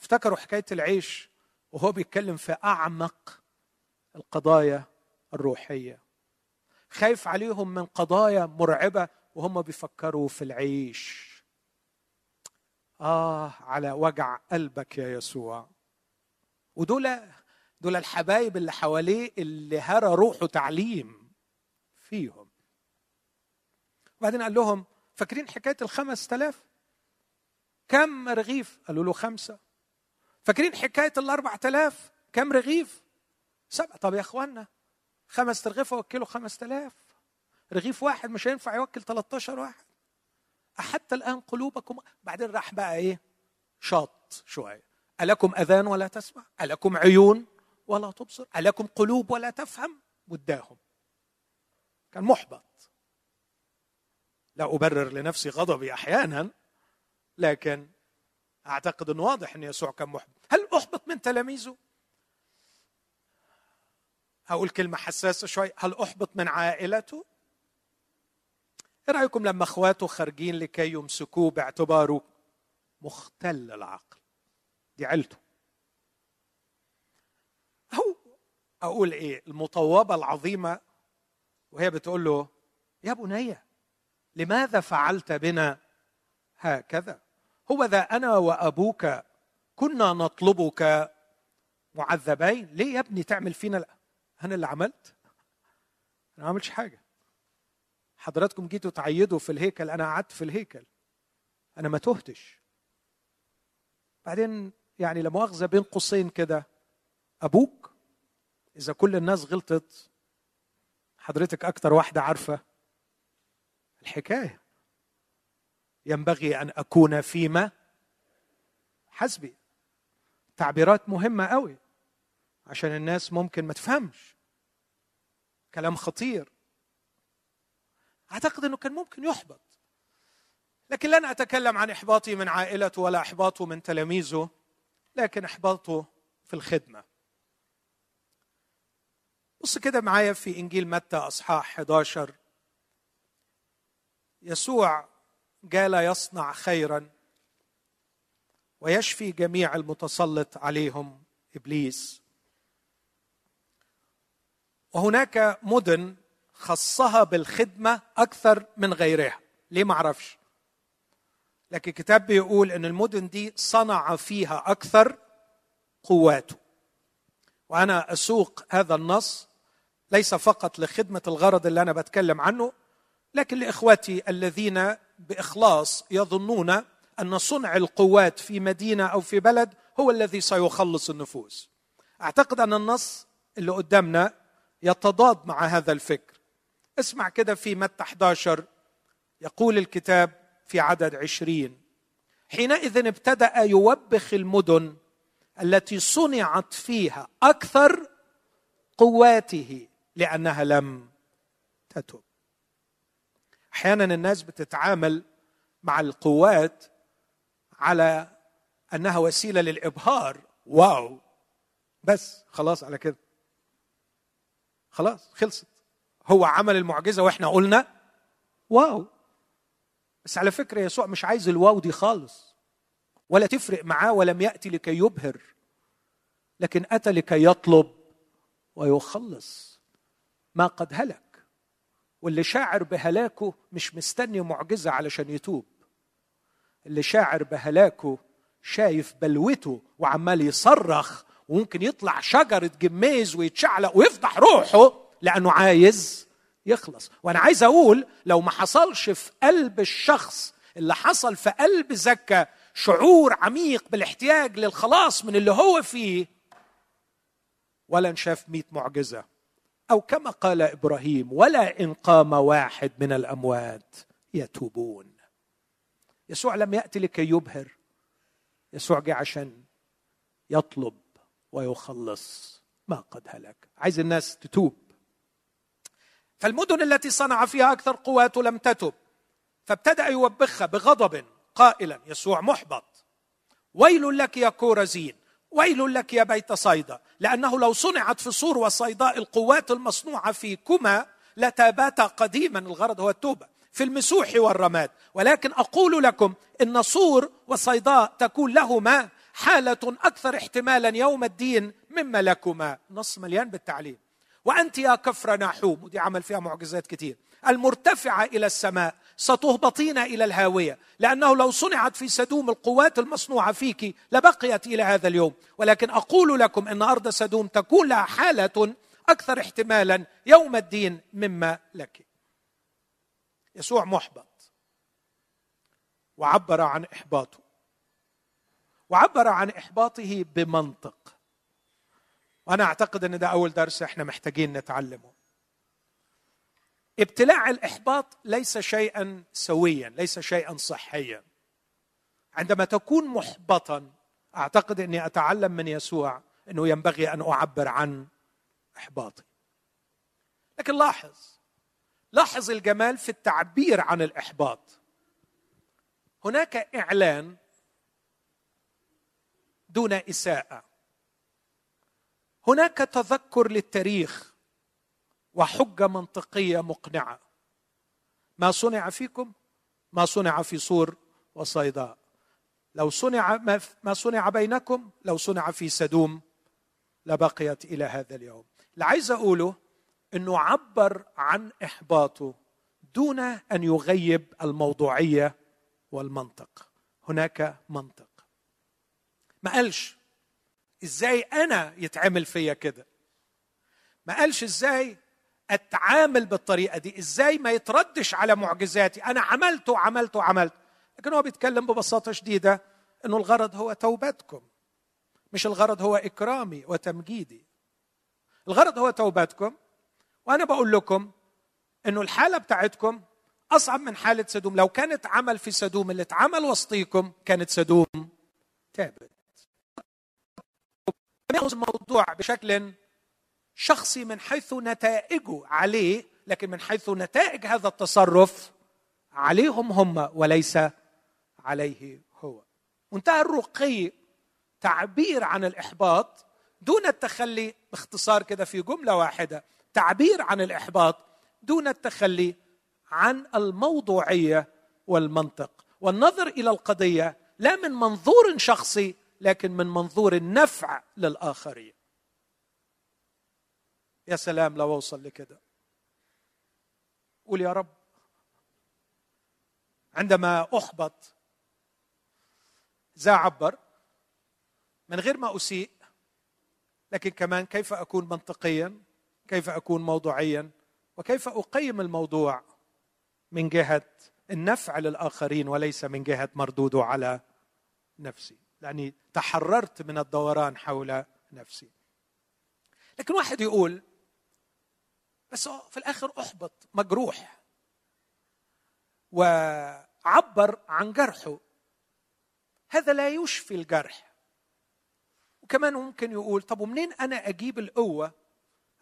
افتكروا حكاية العيش وهو بيتكلم في أعمق القضايا الروحية. خايف عليهم من قضايا مرعبة وهم بيفكروا في العيش. آه على وجع قلبك يا يسوع. ودول دول الحبايب اللي حواليه اللي هرى روحه تعليم. فيهم. وبعدين قال لهم فاكرين حكاية الخمس تلاف كم رغيف؟ قالوا له خمسة. فاكرين حكاية الاربع تلاف كم رغيف؟ سبعة. طب يا اخوانا خمس رغيفه وكلوا خمس تلاف رغيف واحد مش هينفع يوكل 13 واحد. حتى الآن قلوبكم. بعدين راح بقى إيه؟ شاط شوية. ألكم أذان ولا تسمع؟ ألكم عيون ولا تبصر؟ ألكم قلوب ولا تفهم؟ وداهم كان محبط. لا أبرر لنفسي غضبي أحيانا لكن أعتقد أنه واضح أن يسوع كان محبط. هل أحبط من تلاميذه؟ هقول كلمة حساسة شوي. هل أحبط من عائلته؟ إيه رأيكم لما أخواته خارجين لكي يمسكوه باعتباره مختل العقل؟ دي عيلته. أو أقول إيه؟ المطوبة العظيمة وهي بتقول له يا بني لماذا فعلت بنا هكذا؟ هو ذا أنا وأبوك كنا نطلبك معذبين. ليه يا ابني تعمل فينا لا؟ أنا اللي عملت؟ أنا ما عملتش حاجة. حضراتكم جيتوا تعيدوا في الهيكل أنا قعدت في الهيكل. أنا ما تهتش. بعدين يعني لا مؤاخذة بين قوسين كده. أبوك إذا كل الناس غلطت حضرتك أكتر واحدة عارفة الحكاية. ينبغي أن أكون فيما حسبي. تعبيرات مهمة قوي عشان الناس ممكن ما تفهمش. كلام خطير. أعتقد إنه كان ممكن يحبط. لكن لن أتكلم عن إحباطي من عائلته ولا إحباطه من تلاميذه لكن إحباطه في الخدمة. بص كده معايا في إنجيل متى أصحاح 11 يسوع جال يصنع خيرا ويشفي جميع المتسلط عليهم إبليس. وهناك مدن خصها بالخدمة أكثر من غيرها. ليه ما أعرفش؟ لكن الكتاب بيقول إن المدن دي صنع فيها أكثر قواته. وأنا أسوق هذا النص ليس فقط لخدمة الغرض اللي أنا بتكلم عنه لكن لاخوتي الذين بإخلاص يظنون أن صنع القوات في مدينة أو في بلد هو الذي سيخلص النفوس. أعتقد أن النص اللي قدامنا يتضاد مع هذا الفكر. اسمع كده في متى 11 يقول الكتاب في عدد عشرين. حينئذ ابتدأ يوبخ المدن التي صنعت فيها أكثر قواته لأنها لم تتب أحيانا الناس بتتعامل مع القوات على أنها وسيلة للإبهار. واو! بس خلاص على كده. خلاص خلصت. هو عمل المعجزة وإحنا قلنا واو. بس على فكرة يسوع مش عايز الواو دي خالص. ولا تفرق معاه ولم يأتي لكي يبهر لكن أتى لكي يطلب ويخلص. ما قد هلك واللي شاعر بهلاكه مش مستني معجزة علشان يتوب. اللي شاعر بهلاكه شايف بلوته وعمال يصرخ وممكن يطلع شجرة جميز ويتشعلق ويفضح روحه لأنه عايز يخلص. وأنا عايز أقول لو ما حصلش في قلب الشخص اللي حصل في قلب زكا شعور عميق بالاحتياج للخلاص من اللي هو فيه. ولا انشاف مئة معجزة. أو كما قال إبراهيم ولا إن قام واحد من الأموات يتوبون. يسوع لم يأتي لكي يبهر. يسوع جه عشان يطلب ويخلص ما قد هلك. عايز الناس تتوب. فالمدن التي صنع فيها أكثر قواته لم تتب فابتدأ يوبخها بغضب. قائلا يسوع محبط. ويل لك يا كورزين ويل لك يا بيت صيدا لأنه لو صنعت في صور وصيداء القوات المصنوعة فيكما لتاباتا قديما الغرض هو التوبة في المسوح والرماد. ولكن أقول لكم إن صور وصيداء تكون لهما حالة أكثر احتمالا يوم الدين مما لكما. نص مليان بالتعليم. وأنت يا كفر ناحوم ودي عمل فيها معجزات كثير المرتفعة إلى السماء ستهبطين إلى الهاوية لأنه لو صنعت في سدوم القوات المصنوعة فيك لبقيت إلى هذا اليوم. ولكن أقول لكم إن أرض سدوم تكون لها حالة أكثر احتمالا يوم الدين مما لك. يسوع محبط. وعبر عن إحباطه. وعبر عن إحباطه بمنطق. وأنا أعتقد إن ده أول درس إحنا محتاجين نتعلمه. ابتلاع الإحباط ليس شيئا سويا ليس شيئا صحيا. عندما تكون محبطا أعتقد إني أتعلم من يسوع إنه ينبغي أن أعبر عن إحباطي. لكن لاحظ لاحظ الجمال في التعبير عن الإحباط. هناك إعلان دون إساءة. هناك تذكر للتاريخ. وحجة منطقية مقنعة. ما صنع فيكم ما صنع في صور وصيداء. لو صنع ما صنع بينكم لو صنع في سدوم لبقيت إلى هذا اليوم. اللي عايز أقوله إنه عبر عن إحباطه دون أن يغيب الموضوعية والمنطق. هناك منطق. ما قالش إزاي أنا يتعمل فيا كده. ما قالش إزاي أتعامل بالطريقة دي. إزاي ما يتردش على معجزاتي؟ أنا عملت وعملت وعملت. لكن هو بيتكلم ببساطة شديدة إنه الغرض هو توبتكم. مش الغرض هو إكرامي وتمجيدي. الغرض هو توبتكم. وأنا بقول لكم إنه الحالة بتاعتكم أصعب من حالة سدوم لو كانت عمل في سدوم اللي اتعمل وسطيكم كانت سدوم تابت الموضوع بشكل شخصي من حيث نتائجه عليه لكن من حيث نتائج هذا التصرف عليهم هم وليس عليه هو. منتهى الرقي تعبير عن الإحباط دون التخلي باختصار كده في جملة واحدة تعبير عن الإحباط دون التخلي عن الموضوعية والمنطق. والنظر إلى القضية لا من منظور شخصي لكن من منظور النفع للآخرين. يا سلام لو اوصل لكده. قول يا رب. عندما أحبط ذا عبر من غير ما أسيء لكن كمان كيف أكون منطقيا كيف أكون موضوعيا وكيف أقيم الموضوع من جهة النفع للآخرين وليس من جهة مردوده على نفسي. لأني تحررت من الدوران حول نفسي. لكن واحد يقول بس في الآخر أحبط مجروح. وعبر عن جرحه. هذا لا يشفي الجرح. وكمان ممكن يقول طب ومنين أنا أجيب القوة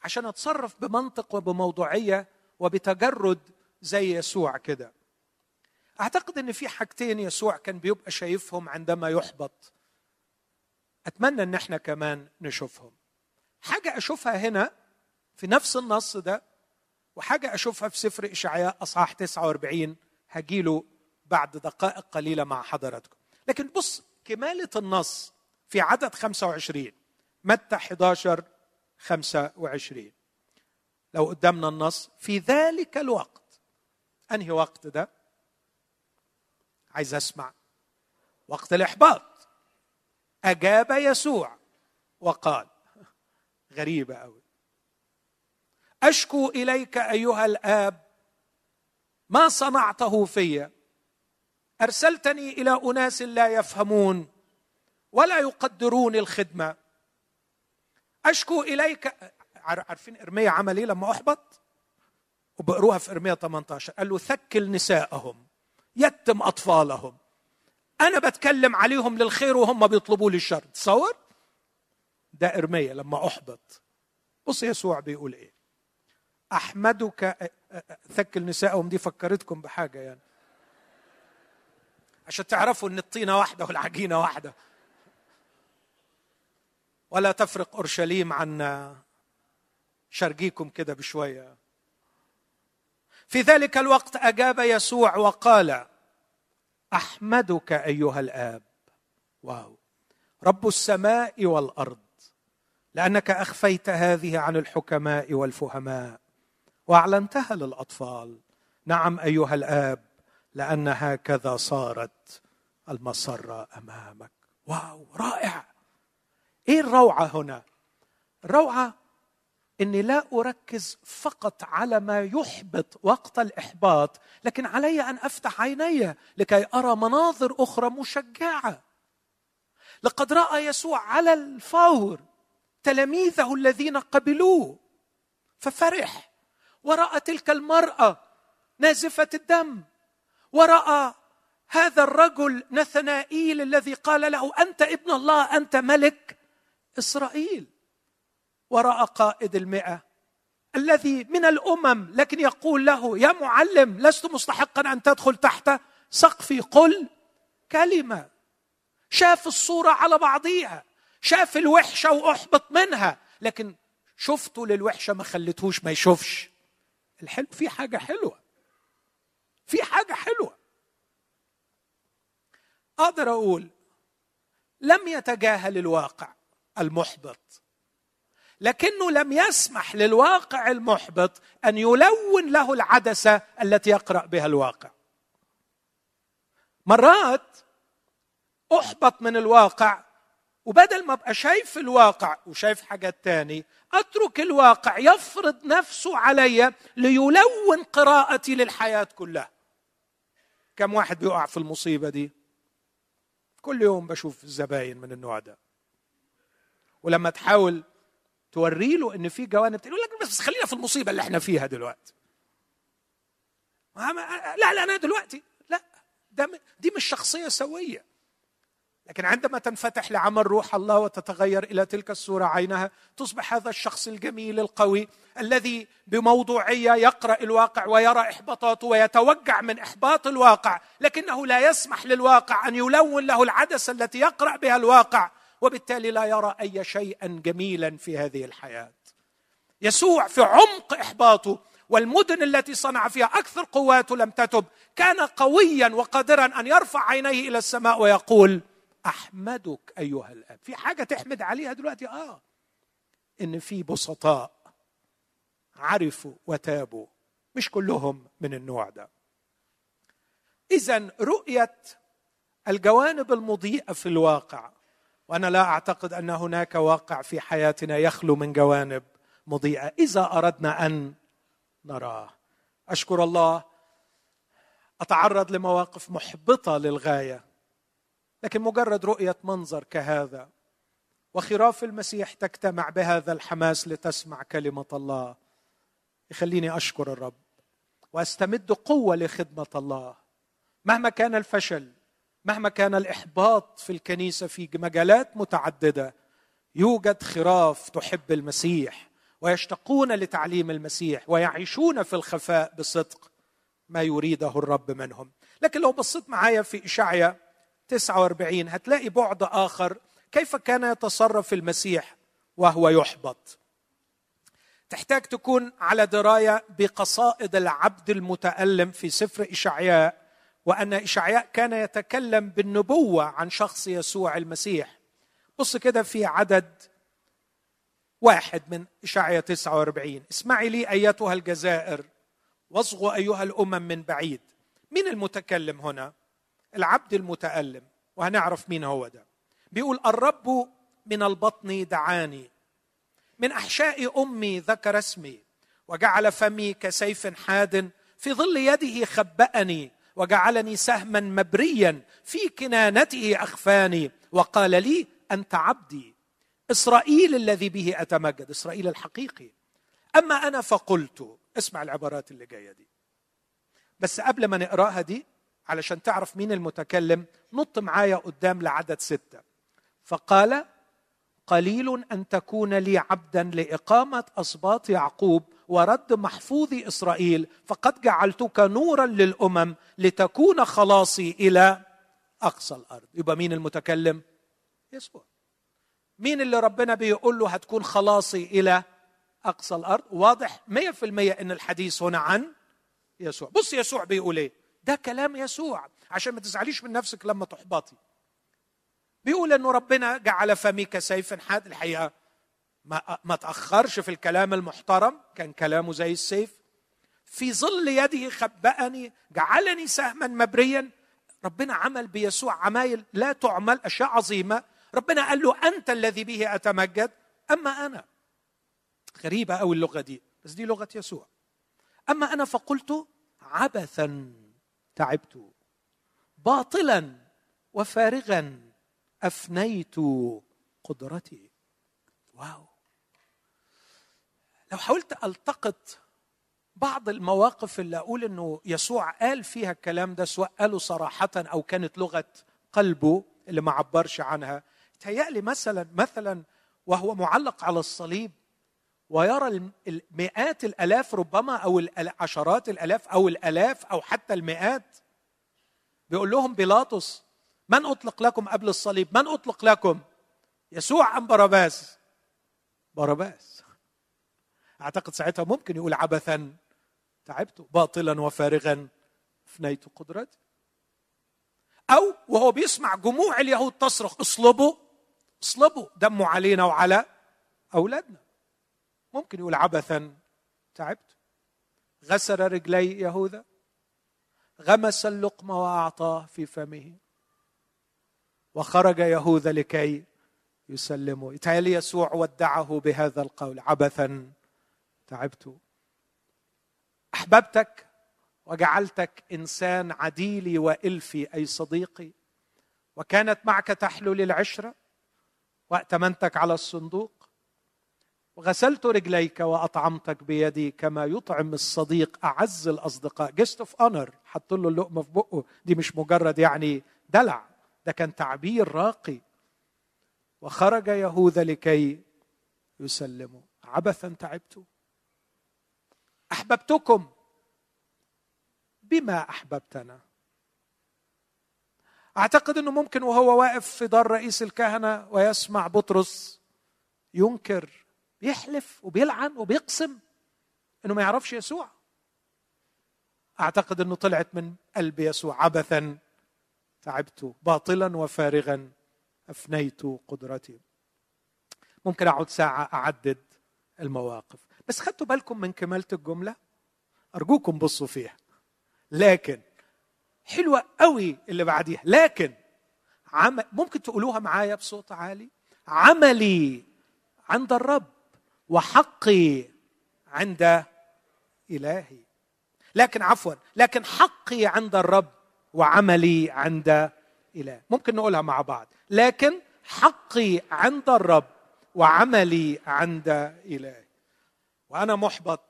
عشان أتصرف بمنطق وبموضوعية وبتجرد زي يسوع كده؟ أعتقد إن في حاجتين يسوع كان بيبقى شايفهم عندما يحبط. أتمنى إن إحنا كمان نشوفهم. حاجة أشوفها هنا في نفس النص ده وحاجة أشوفها في سفر إشعياء أصحاح 49 هجيله بعد دقائق قليلة مع حضراتكم. لكن بص كمالة النص في عدد 25 متى 11 25 لو قدامنا النص في ذلك الوقت. أنهي وقت ده؟ عايز أسمع. وقت الإحباط. أجاب يسوع وقال غريبة قوي أشكو إليك أيها الآب ما صنعته في. أرسلتني إلى أناس لا يفهمون ولا يقدرون الخدمة. أشكو إليك عارفين ارميا عمل إيه لما أحبط؟ وبقروها في ارميا 18 قال له ثكل نساءهم يتم أطفالهم. أنا بتكلم عليهم للخير وهم بيطلبوا لي الشر. تصور؟ ده إرمية لما أحبط. بص يسوع بيقول إيه؟ أحمدك ثك النساءهم دي فكرتكم بحاجة يعني. عشان تعرفوا إن الطينة واحدة والعجينة واحدة. ولا تفرق أورشليم عن شرقيكم كده بشوية. في ذلك الوقت أجاب يسوع وقال أحمدك أيها الآب. واو. رب السماء والأرض. لأنك أخفيت هذه عن الحكماء والفهماء. وأعلنتها للأطفال. نعم أيها الآب لأن هكذا صارت المسره أمامك. واو رائع. إيه الروعة هنا؟ الروعة إني لا أركز فقط على ما يحبط وقت الإحباط لكن علي أن أفتح عيني لكي أرى مناظر أخرى مشجعة. لقد رأى يسوع على الفور تلاميذه الذين قبلوه ففرح. وراى تلك المرأة نازفة الدم وراى هذا الرجل نثنائيل الذي قال له أنت ابن الله أنت ملك إسرائيل. وراى قائد المئة الذي من الأمم لكن يقول له يا معلم لست مستحقا أن تدخل تحت سقفي. قل كلمة. شاف الصورة على بعضيها شاف الوحشة وأحبط منها لكن شفته للوحشة ما خلتهوش ما يشوفش. الحلو في حاجة حلوة. في حاجة حلوة. أقدر أقول لم يتجاهل الواقع المحبط لكنه لم يسمح للواقع المحبط أن يلون له العدسة التي يقرأ بها الواقع. مرات أحبط من الواقع وبدل ما أبقى شايف الواقع وشايف حاجات تاني أترك الواقع يفرض نفسه علي ليلون قراءتي للحياة كلها. كم واحد بيقع في المصيبة دي؟ كل يوم بشوف الزباين من النوع ده. ولما تحاول توري له إن في جوانب تقول لك بس خلينا في المصيبة اللي إحنا فيها دلوقتي. لا لا أنا دلوقتي لا ده دي مش شخصية سوية. لكن عندما تنفتح لعمل روح الله وتتغير إلى تلك الصورة عينها تصبح هذا الشخص الجميل القوي الذي بموضوعية يقرأ الواقع ويرى إحباطاته ويتوجع من إحباط الواقع لكنه لا يسمح للواقع أن يلون له العدسة التي يقرأ بها الواقع وبالتالي لا يرى أي شيئا جميلا في هذه الحياة. يسوع في عمق إحباطه والمدن التي صنع فيها أكثر قواته لم تتب كان قويا وقادرا أن يرفع عينيه إلى السماء ويقول أحمدك أيها الآب. في حاجة تحمد عليها دلوقتي؟ آه. إن في بسطاء عرفوا وتابوا. مش كلهم من النوع ده. اذا رؤية الجوانب المضيئة في الواقع وأنا لا أعتقد أن هناك واقع في حياتنا يخلو من جوانب مضيئة. إذا أردنا أن نراه. أشكر الله. أتعرض لمواقف محبطة للغاية. لكن مجرد رؤية منظر كهذا. وخراف المسيح تجتمع بهذا الحماس لتسمع كلمة الله. يخليني أشكر الرب وأستمد قوة لخدمة الله. مهما كان الفشل مهما كان الإحباط في الكنيسة في مجالات متعددة يوجد خراف تحب المسيح ويشتقون لتعليم المسيح ويعيشون في الخفاء بصدق ما يريده الرب منهم. لكن لو بصيت معايا في إشعيا 49 هتلاقي بعد آخر كيف كان يتصرف المسيح وهو يحبط. تحتاج تكون على دراية بقصائد العبد المتألم في سفر إشعياء وأن إشعياء كان يتكلم بالنبوة عن شخص يسوع المسيح. بص كده في عدد واحد من إشعياء 49 اسمعي لي أيتها الجزائر واصغوا أيها الأمم من بعيد. مين المتكلم هنا؟ العبد المتألم وهنعرف مين هو ده. بيقول الرب من البطن دعاني من أحشاء أمي ذكر اسمي وجعل فمي كسيف حاد في ظل يده خبأني وجعلني سهما مبريا في كنانته أخفاني وقال لي أنت عبدي. إسرائيل الذي به أتمجد إسرائيل الحقيقي. أما أنا فقلت اسمع العبارات اللي جاية دي. بس قبل ما نقراها دي علشان تعرف مين المتكلم نط معايا قدام لعدد ستة. فقال قليل أن تكون لي عبدا لإقامة اسباط يعقوب ورد محفوظ إسرائيل فقد جعلتك نورا للأمم لتكون خلاصي إلى أقصى الأرض. يبقى مين المتكلم؟ يسوع. مين اللي ربنا بيقول له هتكون خلاصي إلى أقصى الأرض؟ واضح 100% إن الحديث هنا عن يسوع. بص يسوع بيقول إيه؟ ده كلام يسوع. عشان ما تزعليش من نفسك لما تحبطي. بيقول إنه ربنا جعل فمي كسيف حاد. الحقيقة ما ما تأخرش في الكلام المحترم. كان كلامه زي السيف. في ظل يده خبأني جعلني سهما مبريا. ربنا عمل بيسوع عمايل لا تعمل أشياء عظيمة. ربنا قال له أنت الذي به أتمجد. أما أنا غريبة قوي اللغة دي بس دي لغة يسوع. أما أنا فقلت عبثا. تعبت. باطلا وفارغا أفنيت قدرتي. واو. لو حاولت ألتقط بعض المواقف اللي أقول إنه يسوع قال فيها الكلام ده سواء قاله صراحة أو كانت لغة قلبه اللي ما عبرش عنها تهيألي مثلا مثلا وهو معلق على الصليب ويرى المئات الألاف ربما أو عشرات الألاف أو الألاف أو حتى المئات. بيقول لهم بيلاطس من أطلق لكم قبل الصليب؟ من أطلق لكم؟ يسوع أم باراباس باراباس أعتقد ساعتها ممكن يقول عبثا تعبت باطلا وفارغا افنيت قدرتي. أو وهو بيسمع جموع اليهود تصرخ اصلبه اصلبه دمه علينا وعلى أولادنا. ممكن يقول عبثا. تعبت. غسل رجلي يهوذا. غمس اللقمة وأعطاه في فمه. وخرج يهوذا لكي يسلمه. يتهيألي يسوع ودعه بهذا القول. عبثا. تعبت. أحببتك وجعلتك إنسان عديلي وإلفي أي صديقي. وكانت معك تحلو للعشرة. وائتمنتك على الصندوق. وغسلت رجليك وأطعمتك بيدي كما يطعم الصديق أعز الأصدقاء. guest of honor حط له اللقمة في بقه. دي مش مجرد يعني دلع. ده كان تعبير راقي. وخرج يهوذا لكي يسلمه. عبثا تعبت أحببتكم بما أحببتنا. أعتقد إنه ممكن وهو واقف في دار رئيس الكهنة ويسمع بطرس ينكر بيحلف وبيلعن وبيقسم إنه ما يعرفش يسوع. أعتقد إنه طلعت من قلب يسوع عبثا تعبت باطلا وفارغا أفنيت قدرتي. ممكن أقعد ساعة أعدد المواقف. بس خدتوا بالكم من كمالة الجملة؟ أرجوكم بصوا فيها. لكن حلوة قوي اللي بعديها. لكن عم ممكن تقولوها معايا بصوت عالي؟ عملي عند الرب. وحقي عند إلهي. لكن عفوا لكن حقي عند الرب وعملي عند إله. ممكن نقولها مع بعض. لكن حقي عند الرب وعملي عند إله. وأنا محبط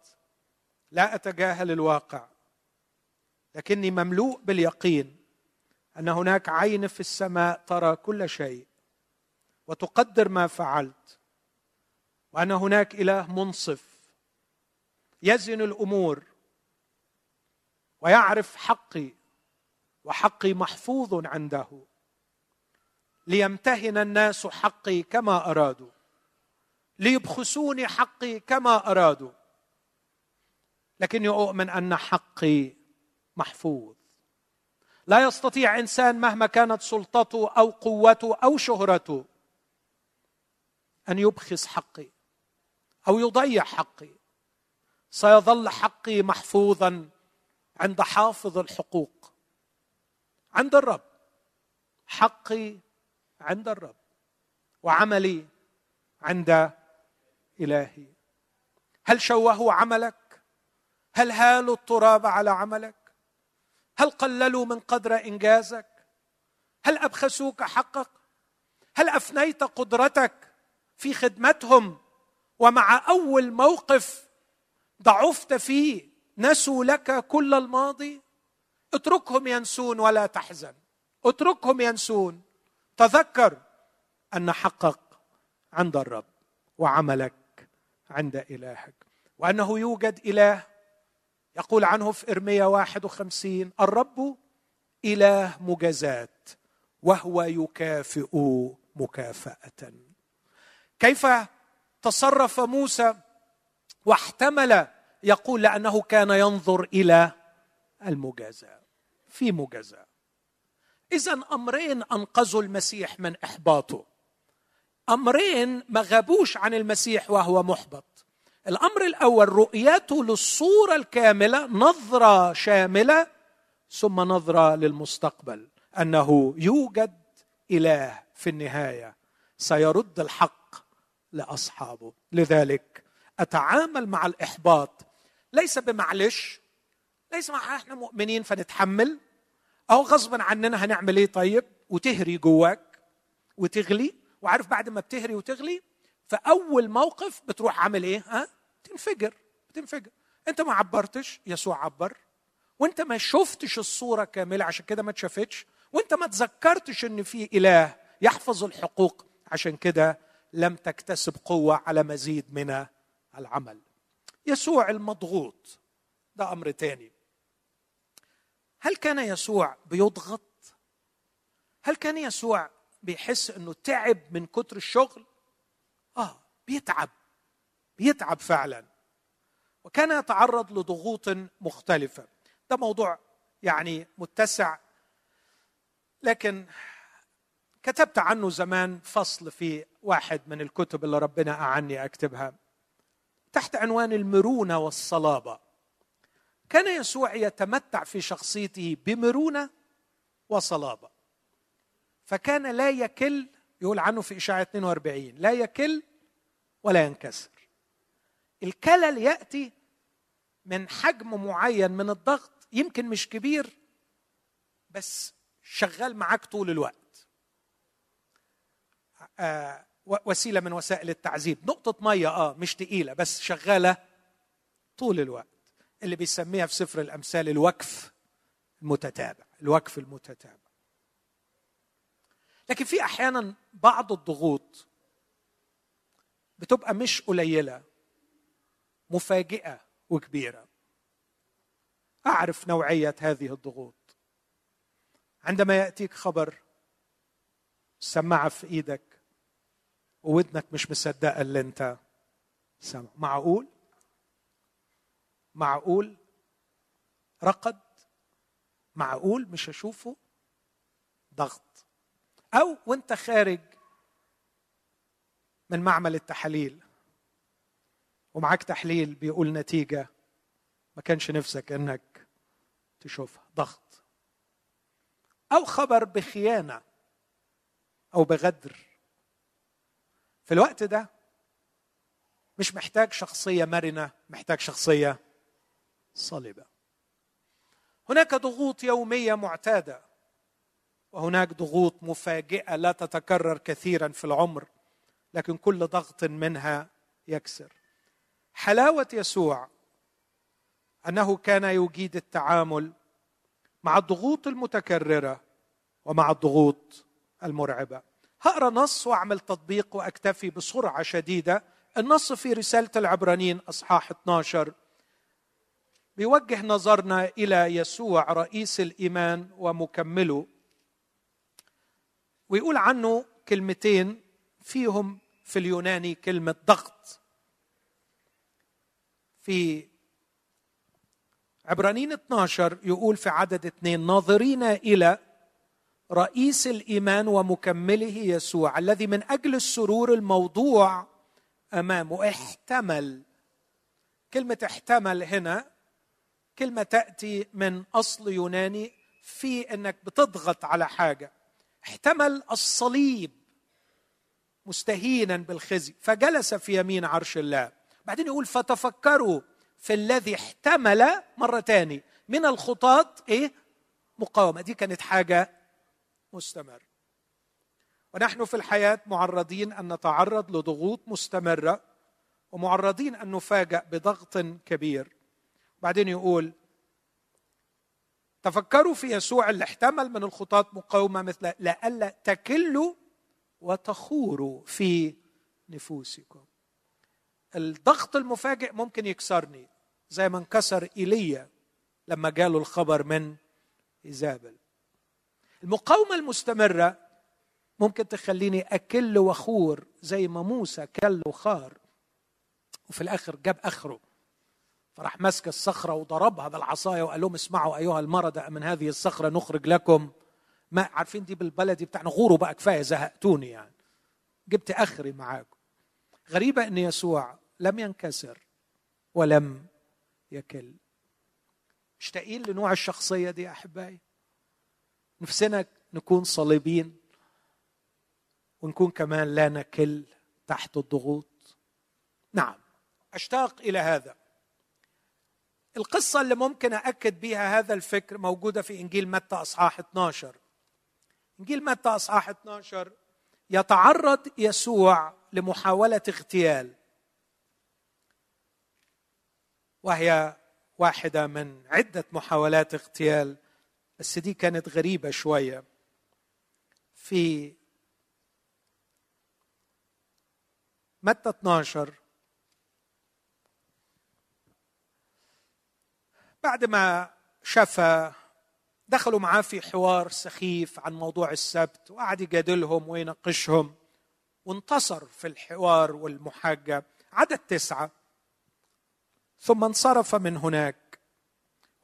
لا أتجاهل الواقع. لكني مملوء باليقين أن هناك عين في السماء ترى كل شيء وتقدر ما فعلت. وان هناك إله منصف يزن الأمور ويعرف حقي وحقي محفوظ عنده ليمتهن الناس حقي كما أرادوا ليبخسوني حقي كما أرادوا لكني أؤمن أن حقي محفوظ لا يستطيع إنسان مهما كانت سلطته أو قوته أو شهرته أن يبخس حقي أو يضيع حقي. سيظل حقي محفوظا عند حافظ الحقوق. عند الرب. حقي عند الرب. وعملي عند إلهي. هل شوهوا عملك؟ هل هالوا التراب على عملك؟ هل قللوا من قدر إنجازك؟ هل أبخسوك حقك؟ هل أفنيت قدرتك في خدمتهم؟ ومع أول موقف ضعفت فيه نسوا لك كل الماضي؟ اتركهم ينسون ولا تحزن. اتركهم ينسون. تذكر أن حقك عند الرب وعملك عند إلهك. وأنه يوجد إله يقول عنه في إرميا 51 الرب إله مجازات وهو يكافئ مكافأة. كيف تصرف موسى واحتمل يقول لأنه كان ينظر إلى المجازاة في مجازاة. اذا أمرين أنقذوا المسيح من إحباطه. أمرين ما غابوش عن المسيح وهو محبط. الأمر الأول رؤيته للصورة الكاملة نظرة شاملة ثم نظرة للمستقبل. أنه يوجد إله في النهاية. سيرد الحق لأصحابه. لذلك أتعامل مع الإحباط. ليس بمعلش ليس مع إحنا مؤمنين فنتحمل أو غصبا عننا هنعمل إيه طيب؟ وتهري جواك وتغلي. وعارف بعد ما بتهري وتغلي فاول موقف بتروح عامل إيه؟ ها؟ تنفجر بتنفجر. أنت ما عبرتش يسوع عبر. وأنت ما شفتش الصورة كاملة عشان كده ما اتشافتش وأنت ما تذكرتش إن في إله يحفظ الحقوق. عشان كده لم تكتسب قوة على مزيد من العمل. يسوع المضغوط. ده أمر تاني. هل كان يسوع بيضغط؟ هل كان يسوع بيحس إنه تعب من كتر الشغل؟ آه بيتعب. بيتعب فعلا. وكان يتعرض لضغوط مختلفة. ده موضوع يعني متسع. لكن كتبت عنه زمان فصل في واحد من الكتب اللي ربنا أعني أكتبها. تحت عنوان المرونة والصلابة. كان يسوع يتمتع في شخصيته بمرونة وصلابة. فكان لا يكل يقول عنه في إشاعة 42 لا يكل ولا ينكسر. الكلل يأتي من حجم معين من الضغط يمكن مش كبير بس شغال معاك طول الوقت. آه وسيلة من وسائل التعذيب. نقطة مية آه مش تقيلة بس شغالة طول الوقت. اللي بيسميها في سفر الأمثال الوقف المتتابع الوقف المتتابع. لكن في أحيانا بعض الضغوط بتبقى مش قليلة مفاجئة وكبيرة. أعرف نوعية هذه الضغوط. عندما يأتيك خبر السماعه في إيدك وودنك مش مصدقة اللي انت سمع معقول؟ معقول؟ رقد؟ معقول؟ مش هشوفه؟ ضغط. أو وانت خارج من معمل التحاليل ومعاك تحليل بيقول نتيجة ما كانش نفسك إنك تشوفها. ضغط. أو خبر بخيانة أو بغدر. في الوقت ده مش محتاج شخصية مرنة محتاج شخصية صلبه هناك ضغوط يومية معتادة وهناك ضغوط مفاجئة لا تتكرر كثيرا في العمر لكن كل ضغط منها يكسر. حلاوة يسوع أنه كان يجيد التعامل مع الضغوط المتكررة ومع الضغوط المرعبة. هقرأ نص وأعمل تطبيق وأكتفي بسرعة شديدة. النص في رسالة العبرانيين إصحاح 12 بيوجه نظرنا إلى يسوع رئيس الإيمان ومكمله. ويقول عنه كلمتين فيهم في اليوناني كلمة ضغط. في عبرانيين 12 يقول في عدد اثنين ناظرين إلى رئيس الإيمان ومكمله يسوع الذي من أجل السرور الموضوع أمامه احتمل. كلمة احتمل هنا كلمة تأتي من أصل يوناني في إنك بتضغط على حاجة. احتمل الصليب مستهينا بالخزي فجلس في يمين عرش الله. بعدين يقول فتفكروا في الذي احتمل مرة تاني من الخطاط إيه؟ مقاومة. دي كانت حاجة مستمرة ونحن في الحياة معرضين أن نتعرض لضغوط مستمرة ومعرضين أن نفاجأ بضغط كبير. بعدين يقول تفكروا في يسوع اللي احتمل من الخطاة مقاومة مثل لئلا تكلوا وتخوروا في نفوسكم. الضغط المفاجئ ممكن يكسرني زي ما انكسر إيليا لما جاله الخبر من إيزابل. المقاومة المستمرة ممكن تخليني أكل وخور زي ما موسى كل وخار. وفي الآخر جاب آخره. فراح ماسك الصخرة وضربها بالعصاية وقال لهم اسمعوا أيها المردة من هذه الصخرة نخرج لكم. ما عارفين دي بالبلدي بتاعنا. غوروا بقى كفاية زهقتوني يعني. جبت آخري معاكم. غريبة أن يسوع لم ينكسر ولم يكل. مشتاقين لنوع الشخصية دي أحبائي؟ نفسنا نكون صليبين ونكون كمان لا نكل تحت الضغوط. نعم أشتاق إلى هذا. القصة اللي ممكن أأكد بها هذا الفكر موجودة في إنجيل متى أصحاح 12 إنجيل متى أصحاح 12 يتعرض يسوع لمحاولة اغتيال وهي واحدة من عدة محاولات اغتيال بس دي كانت غريبة شوية. في متى 12 بعد ما شفى دخلوا معاه في حوار سخيف عن موضوع السبت وقعد يجادلهم ويناقشهم وانتصر في الحوار والمحاجة. عدد تسعة. ثم انصرف من هناك.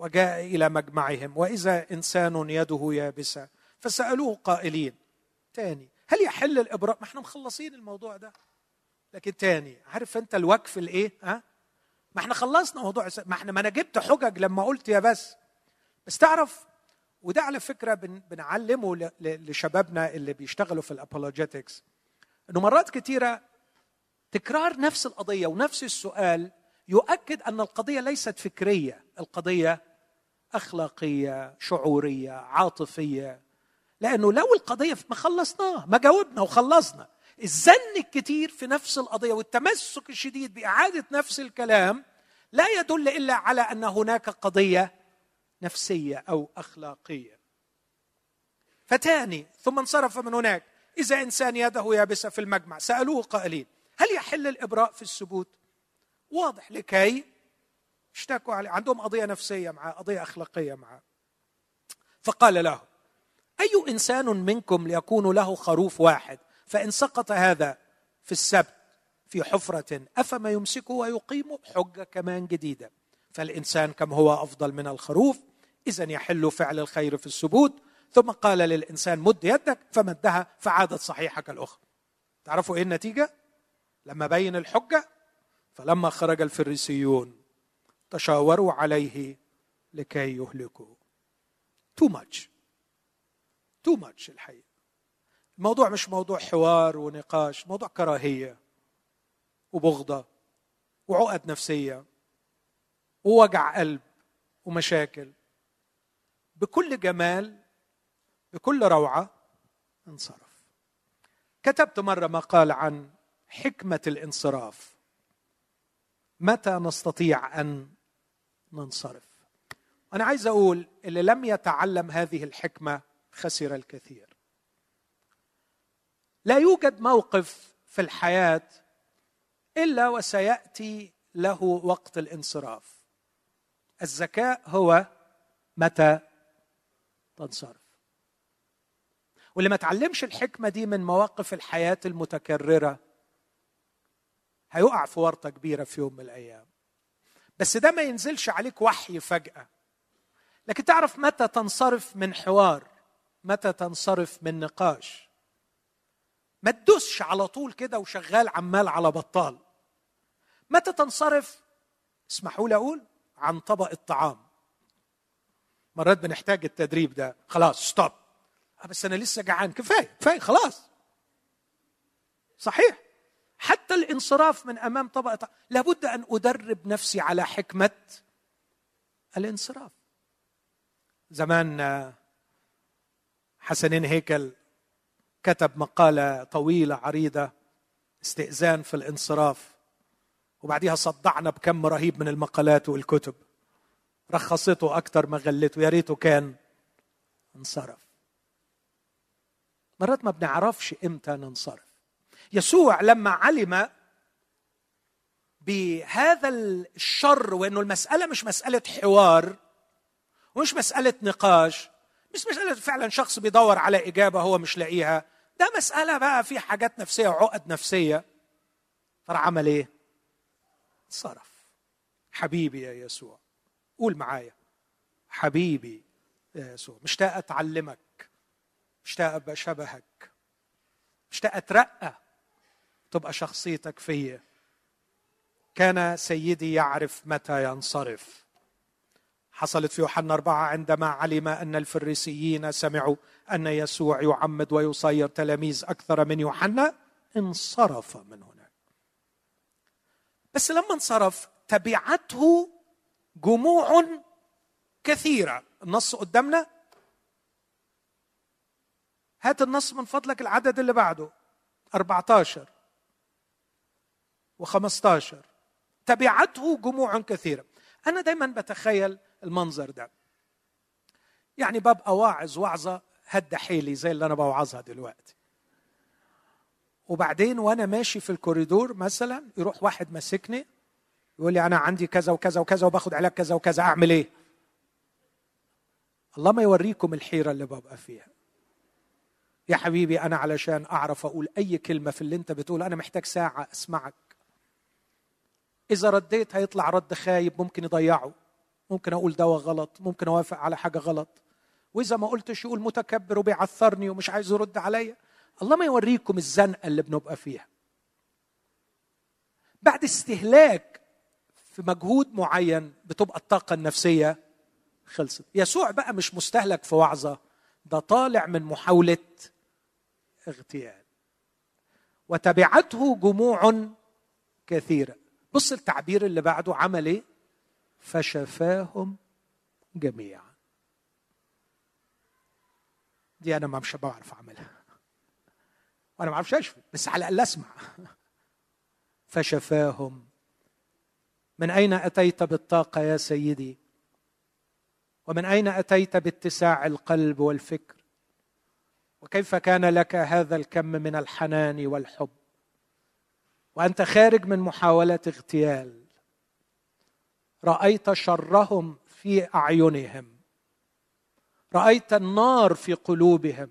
وجاء إلى مجمعهم وإذا إنسان يده يابسة فسألوه قائلين تاني هل يحل الإبراء؟ ما إحنا مخلصين الموضوع ده. لكن تاني عارف أنت الوقف الإيه؟ ها؟ ما إحنا خلصنا موضوع ما إحنا ما أنا جبت حجج لما قلت يا بس. بس تعرف وده على فكرة بن بنعلمه لشبابنا اللي بيشتغلوا في الابولوجيتكس إنه مرات كثيره تكرار نفس القضية ونفس السؤال يؤكد أن القضية ليست فكرية القضية أخلاقية شعورية عاطفية. لأنه لو القضية ما خلصناه ما جاوبنا وخلصنا. الزن الكتير في نفس القضية والتمسك الشديد بإعادة نفس الكلام لا يدل إلا على أن هناك قضية نفسية أو أخلاقية. فتاني ثم انصرف من هناك. إذا إنسان يده يابسة في المجمع. سألوه قائلين هل يحل الإبراء في السبوت واضح لكي اشتكوا عليه عندهم قضية نفسية معه قضية أخلاقية معه فقال له أي إنسان منكم ليكون له خروف واحد؟ فإن سقط هذا في السبت في حفرة أفما يمسكه ويقيمه حجة كمان جديدة؟ فالإنسان كم هو أفضل من الخروف؟ إذا يحل فعل الخير في السبوت. ثم قال للإنسان مد يدك فمدها فعادت صحيحة كالأخرى تعرفوا إيه النتيجة؟ لما بين الحجة فلما خرج الفريسيون. تشاوروا عليه لكي يهلكوه. too much too much الحقيقة. الموضوع مش موضوع حوار ونقاش موضوع كراهية وبغضة وعقد نفسية ووجع قلب ومشاكل. بكل جمال بكل روعة انصرف. كتبت مرة مقال عن حكمة الانصراف. متى نستطيع أن ننصرف. أنا عايز أقول اللي لم يتعلم هذه الحكمة خسر الكثير. لا يوجد موقف في الحياة إلا وسيأتي له وقت الانصراف. الذكاء هو متى تنصرف. واللي ما تعلمش الحكمة دي من مواقف الحياة المتكررة هيقع في ورطة كبيرة في يوم من الأيام. بس ده ما ينزلش عليك وحي فجأة. لكن تعرف متى تنصرف من حوار متى تنصرف من نقاش؟ ما تدوسش على طول كده وشغال عمال على بطال. متى تنصرف؟ اسمحوا لي أقول عن طبق الطعام. مرات بنحتاج التدريب ده. خلاص ستوب آه، بس أنا لسه جعان. كفاية كفاية خلاص. صحيح. حتى الانصراف من أمام طبق الطعام لابد أن أدرب نفسي على حكمة الانصراف. زمان حسنين هيكل كتب مقالة طويلة عريضة استئذان في الانصراف وبعديها صدعنا بكم رهيب من المقالات والكتب. رخصته أكتر ما غلته يا ريته كان انصرف. مرات ما بنعرفش إمتى ننصرف. يسوع لما علم بهذا الشر وإنه المسألة مش مسألة حوار ومش مسألة نقاش مش مسألة فعلا شخص بيدور على إجابة هو مش لاقيها ده مسألة بقى في حاجات نفسية وعقد نفسية. فراح عمل إيه؟ صرف حبيبي يا يسوع قول معايا. حبيبي يا يسوع مشتاق أتعلمك مشتاق أبقى شبهك مشتاق أترقى. تبقى شخصيتك فيا. كان سيدي يعرف متى ينصرف. حصلت في يوحنا أربعة عندما علم أن الفريسيين سمعوا أن يسوع يعمد ويصير تلاميذ أكثر من يوحنا انصرف من هناك. بس لما انصرف تبعته جموع كثيرة. النص قدامنا. هات النص من فضلك العدد اللي بعده. 14 و15 تبعته جموع كثيرة. أنا دايما بتخيل المنظر ده. يعني ببقى واعظ وعظة هد حيلي زي اللي أنا بوعظها دلوقتي. وبعدين وأنا ماشي في الكوريدور مثلا يروح واحد ماسكني يقول لي أنا عندي كذا وكذا وكذا وباخد علاج كذا وكذا أعمل إيه؟ الله ما يوريكم الحيرة اللي ببقى فيها. يا حبيبي أنا علشان أعرف أقول أي كلمة في اللي أنت بتقول أنا محتاج ساعة أسمعك. إذا رديت هيطلع رد خايب ممكن يضيعه. ممكن أقول دواء غلط ممكن أوافق على حاجة غلط. وإذا ما قلتش يقول متكبر وبيعثرني ومش عايز يرد عليا. الله ما يوريكم الزنقة اللي بنبقى فيها. بعد استهلاك في مجهود معين بتبقى الطاقة النفسية خلصت. يسوع بقى مش مستهلك في وعظة ده طالع من محاولة اغتيال. وتبعته جموع كثيرة. بص التعبير اللي بعده عمل إيه؟ فشفاهم جميعا. دي أنا ما مش بعرف أعملها. وأنا ما أعرفش أشفي بس على الأقل أسمع. فشفاهم. من أين أتيت بالطاقة يا سيدي؟ ومن أين أتيت باتساع القلب والفكر؟ وكيف كان لك هذا الكم من الحنان والحب؟ وأنت خارج من محاوله اغتيال. رأيت شرهم في أعينهم. رأيت النار في قلوبهم.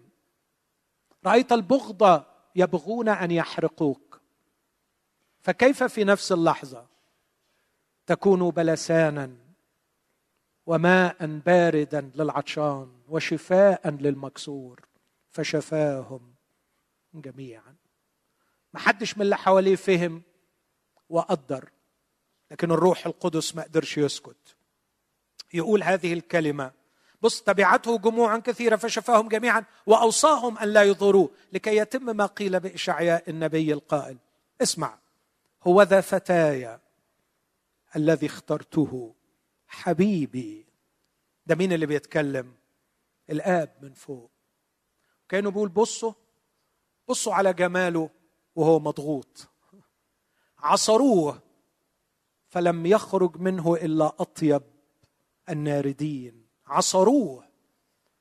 رأيت البغضه يبغون أن يحرقوك. فكيف في نفس اللحظة تكون بلسانا وماء باردا للعطشان وشفاء للمكسور؟ فشفاهم جميعا. ما حدش من اللي حواليه فهم وقدر لكن الروح القدس ما قدرش يسكت. يقول هذه الكلمة بص تبعته جموعا كثيرة فشفاهم جميعا وأوصاهم أن لا يضروه لكي يتم ما قيل بإشعياء النبي القائل. اسمع هو ذا فتايا الذي اخترته حبيبي. ده مين اللي بيتكلم؟ الآب من فوق. كانوا بيقول بصوا بصوا على جماله وهو مضغوط. عصروه فلم يخرج منه إلا أطيب الناردين. عصروه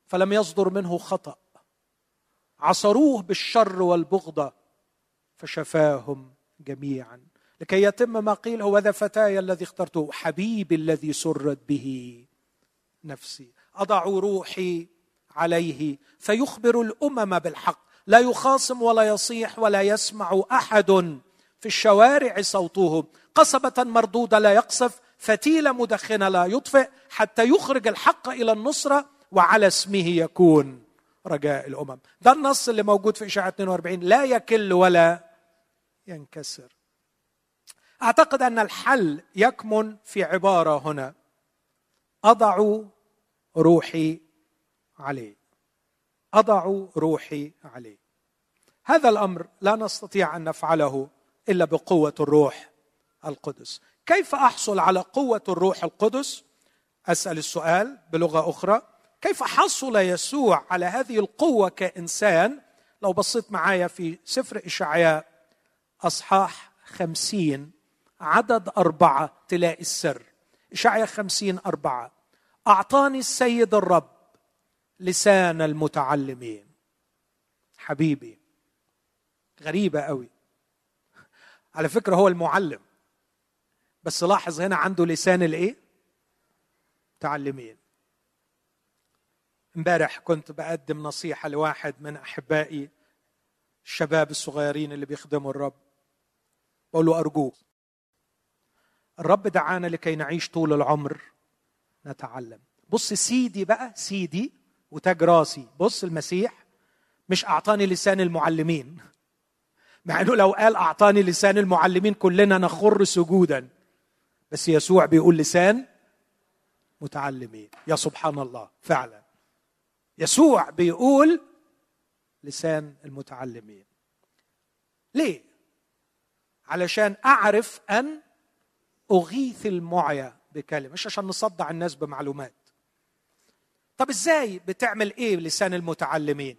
فلم يصدر منه خطأ. عصروه بالشر والبغضة فشفاهم جميعا. لكي يتم ما قيل هو ذا فتاي الذي اخترته حبيبي الذي سرت به نفسي. أضع روحي عليه فيخبر الأمم بالحق. لا يخاصم ولا يصيح ولا يسمع أحد في الشوارع صوته قصبة مردودة لا يقصف فتيله مدخنة لا يطفئ حتى يخرج الحق إلى النصرة وعلى اسمه يكون. رجاء الأمم. ده النص اللي موجود في إشاعة 42 لا يكل ولا ينكسر. أعتقد أن الحل يكمن في عبارة هنا. أضع روحي عليه. أضع روحي عليه. هذا الأمر لا نستطيع أن نفعله إلا بقوة الروح القدس. كيف أحصل على قوة الروح القدس؟ أسأل السؤال بلغة أخرى. كيف حصل يسوع على هذه القوة كإنسان؟ لو بصيت معايا في سفر إشعياء أصحاح خمسين عدد أربعة تلاقي السر. إشعياء خمسين أربعة. أعطاني السيد الرب لسان المتعلمين. حبيبي غريبة قوي. على فكرة هو المعلم بس لاحظ هنا عنده لسان الإيه؟ متعلمين. امبارح كنت بقدم نصيحة لواحد من أحبائي الشباب الصغيرين اللي بيخدموا الرب. بقول له أرجوك الرب دعانا لكي نعيش طول العمر نتعلم. بص سيدي بقى سيدي وتاج راسي. بص المسيح مش أعطاني لسان المعلمين. مع إنه لو قال أعطاني لسان المعلمين كلنا نخر سجودا. بس يسوع بيقول لسان متعلمين. يا سبحان الله فعلا. يسوع بيقول لسان المتعلمين. ليه؟ علشان أعرف أن أغيث المعيا بكلمة. مش عشان نصدع الناس بمعلومات. طب إزاي بتعمل إيه لسان المتعلمين؟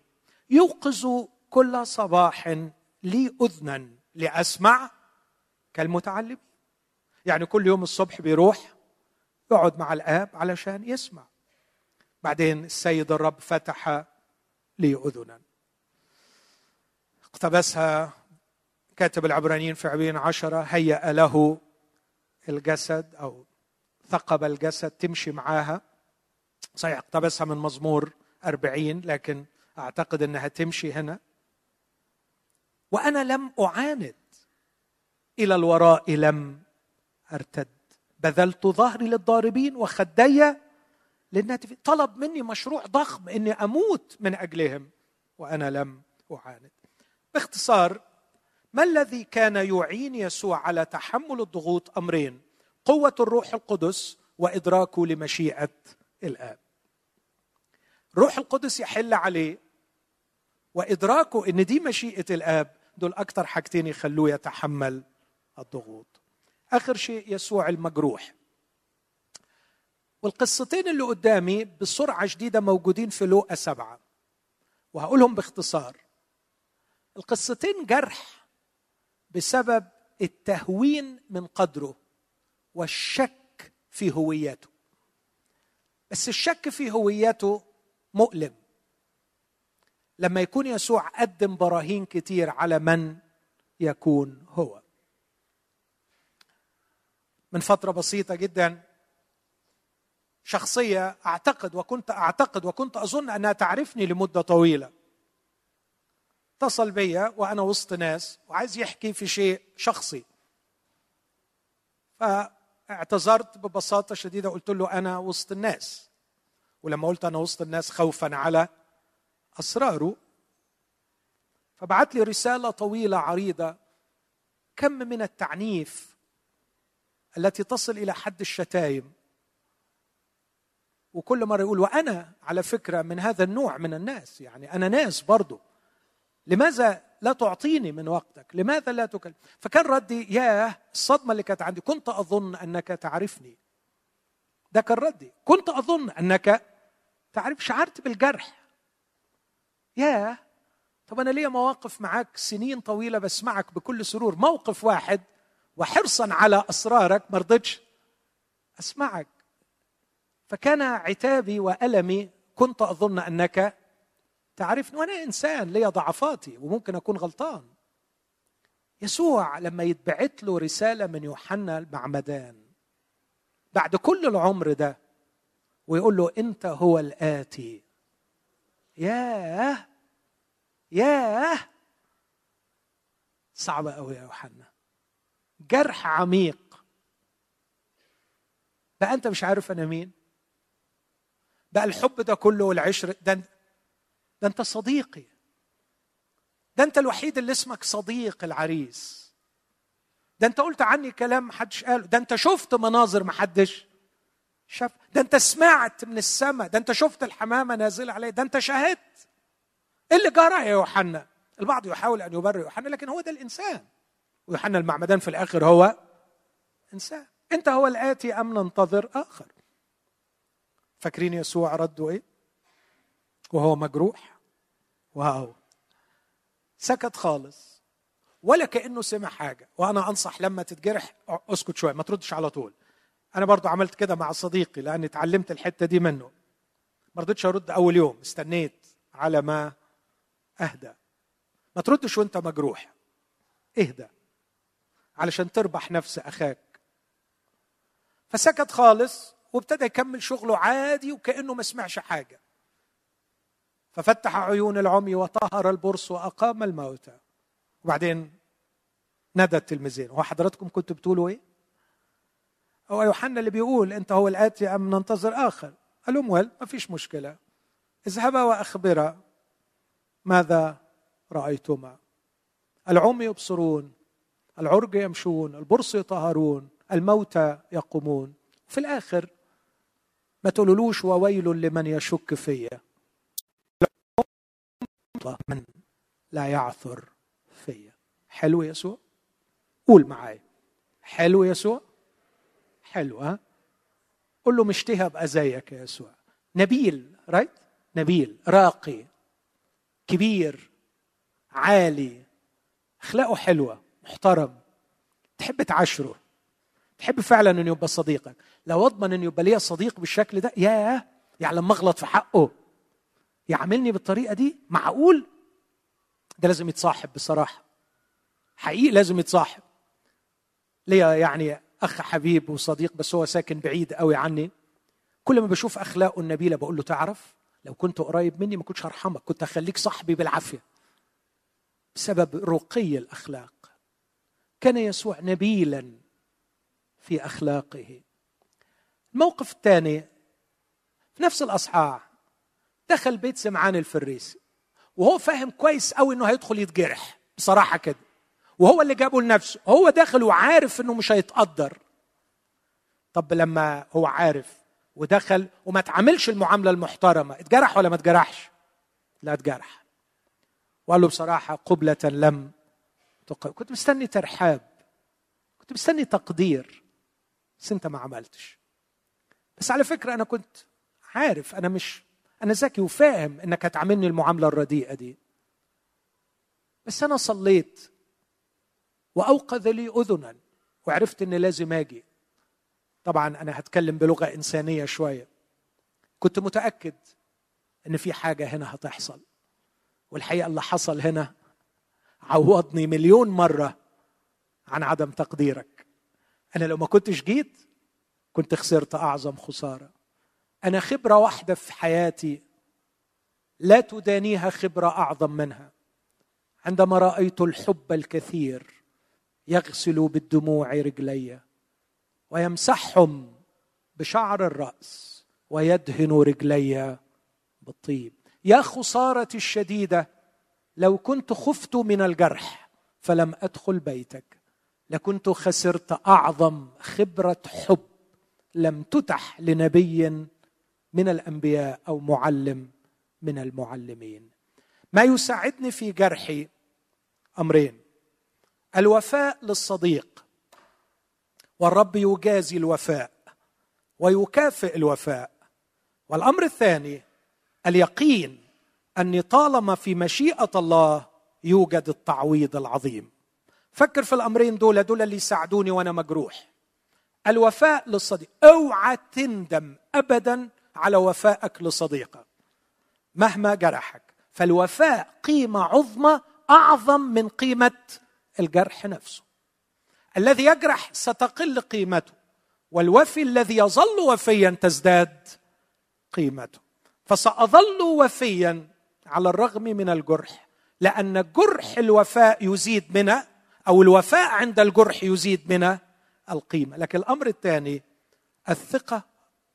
يوقظ كل صباح لي أذنا لأسمع كالمتعلمين. يعني كل يوم الصبح بيروح يقعد مع الآب علشان يسمع. بعدين السيد الرب فتح لي أذنا. اقتبسها كاتب العبرانيين في عبرين عشرة هيأ له الجسد أو ثقب الجسد تمشي معاها. صحيح اقتبسها من مزمور أربعين لكن أعتقد أنها تمشي هنا. وأنا لم أعاند إلى الوراء لم أرتد. بذلت ظهري للضاربين وخدي للناتفين. طلب مني مشروع ضخم أني أموت من أجلهم وأنا لم أعاند. باختصار ما الذي كان يعين يسوع على تحمل الضغوط أمرين؟ قوة الروح القدس وإدراكه لمشيئة الآب. روح القدس يحل عليه. وإدراكه إن دي مشيئة الآب دول أكثر حاجتين يخلوه يتحمل الضغوط. آخر شيء يسوع المجروح. والقصتين اللي قدامي بسرعة شديدة موجودين في لوقا سبعة. وهقولهم باختصار. القصتين جرح بسبب التهوين من قدره والشك في هويته. بس الشك في هويته مؤلم. لما يكون يسوع قدم براهين كتير على من يكون هو. من فترة بسيطة جدا شخصية أعتقد وكنت أعتقد وكنت أظن أنها تعرفني لمدة طويلة. اتصل بيا وأنا وسط ناس وعايز يحكي في شيء شخصي. فاعتذرت ببساطة شديدة قلت له أنا وسط الناس. ولما قلت أنا وسط الناس خوفا على أسراره فبعت لي رسالة طويلة عريضة كم من التعنيف التي تصل إلى حد الشتايم. وكل مرة يقول وأنا على فكرة من هذا النوع من الناس يعني أنا ناس برضه لماذا لا تعطيني من وقتك؟ لماذا لا تكلم؟ فكان ردي ياه الصدمة اللي كانت عندي كنت أظن أنك تعرفني. ده كان ردي كنت أظن أنك تعرف شعرت بالجرح. ياه. طب أنا ليا مواقف معاك سنين طويلة بسمعك بكل سرور. موقف واحد وحرصا على أسرارك ما رضيتش أسمعك. فكان عتابي وألمي كنت أظن أنك تعرفني وأنا إنسان ليا ضعفاتي وممكن أكون غلطان. يسوع لما يتبعت له رسالة من يوحنا المعمدان. بعد كل العمر ده ويقول له أنت هو الآتي. ياه! ياه! صعبة قوي يا يوحنا. جرح عميق. بقى أنت مش عارف أنا مين. بقى الحب ده كله والعشر ده ده أنت صديقي. ده أنت الوحيد اللي اسمك صديق العريس. ده أنت قلت عني كلام محدش قاله. ده أنت شفت مناظر محدش. شاف ده انت سمعت من السماء ده انت شفت الحمامة نازلة عليه ده انت شاهدت. إيه اللي جرى يا يوحنا البعض يحاول أن يبرر يوحنا لكن هو ده الإنسان. ويوحنا المعمدان في الآخر هو إنسان. أنت هو الآتي أم ننتظر آخر؟ فاكرين يسوع ردوا إيه؟ وهو مجروح واو. سكت خالص. ولا كأنه سمع حاجة. وأنا أنصح لما تتجرح أسكت شوية ما تردش على طول. أنا برضو عملت كده مع صديقي لأني اتعلمت الحتة دي منه. ما رضيتش أرد أول يوم استنيت على ما أهدى. ما تردش وأنت مجروح. اهدى. علشان تربح نفس أخاك. فسكت خالص وابتدى يكمل شغله عادي وكأنه ما سمعش حاجة. ففتح عيون العمي وطهر البرص وأقام الموتى. وبعدين ندى التلميذين. هو حضراتكم كنتوا بتقولوا إيه؟ هو يوحنا اللي بيقول أنت هو الآتي أم ننتظر آخر. قال لهم ول ما فيش مشكلة. اذهبا وأخبرا ماذا رأيتما. العمي يبصرون العرج يمشون البرص يطهرون الموتى يقومون. في الآخر ما تقولولوش وويل لمن يشك فيا. من لا يعثر فيا. حلو يسوع؟ قول معايا. حلو يسوع؟ حلو ها؟ قول له مشتهى ابقى زيك يا يسوع. نبيل رايت نبيل راقي كبير عالي أخلاقه حلوة محترم. تحب تعاشره. تحب فعلا إنه يبقى صديقك. لو أضمن إنه يبقى ليا صديق بالشكل ده ياه! يعني لما اغلط في حقه. يعاملني بالطريقة دي؟ معقول؟ ده لازم يتصاحب بصراحة. حقيقي لازم يتصاحب. ليا يعني أخ حبيب وصديق بس هو ساكن بعيد قوي عني. كل ما بشوف أخلاقه النبيلة بقول له تعرف لو كنت قريب مني ما كنتش هرحمك كنت هخليك صاحبي بالعافية. بسبب رقي الأخلاق. كان يسوع نبيلا في أخلاقه. الموقف الثاني في نفس الأصحاح دخل بيت سمعان الفريسي وهو فاهم كويس قوي إنه هيدخل يتجرح. بصراحة كده. وهو اللي جابه لنفسه. هو داخل وعارف إنه مش هيتقدر. طب لما هو عارف ودخل وما تعاملش المعاملة المحترمة اتجرح ولا ما اتجرحش؟ لا اتجرح. وقال له بصراحة قبلة لم تقبل كنت مستني ترحاب. كنت مستني تقدير. بس انت ما عملتش. بس على فكرة أنا كنت عارف. أنا مش أنا ذكي وفاهم إنك هتعاملني المعاملة الرديئة دي. بس أنا صليت. وأوقظ لي اذنا وعرفت إني لازم آجي. طبعا أنا هتكلم بلغة إنسانية شوية. كنت متأكد إن في حاجة هنا هتحصل. والحقيقة اللي حصل هنا عوضني مليون مرة عن عدم تقديرك. أنا لو ما كنتش جيت كنت خسرت أعظم خسارة. أنا خبرة واحدة في حياتي لا تدانيها خبرة أعظم منها. عندما رأيت الحب الكثير يغسل بالدموع رجلي ويمسحهم بشعر الرأس ويدهن رجلي بالطيب. يا خسارتي الشديدة لو كنت خفت من الجرح فلم أدخل بيتك. لكنت خسرت أعظم خبرة حب لم تتح لنبي من الأنبياء أو معلم من المعلمين. ما يساعدني في جرحي أمرين. الوفاء للصديق. والرب يجازي الوفاء ويكافئ الوفاء. والأمر الثاني اليقين اني طالما في مشيئة الله يوجد التعويض العظيم. فكر في الأمرين دول دول اللي يساعدوني وأنا مجروح. الوفاء للصديق. أوعى تندم ابدا على وفائك لصديقك. مهما جرحك. فالوفاء قيمة عظمى أعظم من قيمة الجرح نفسه. الذي يجرح ستقل قيمته والوفي الذي يظل وفيا تزداد قيمته. فسأظل وفيا على الرغم من الجرح لأن جرح الوفاء يزيد من أو الوفاء عند الجرح يزيد من القيمة. لكن الأمر الثاني الثقة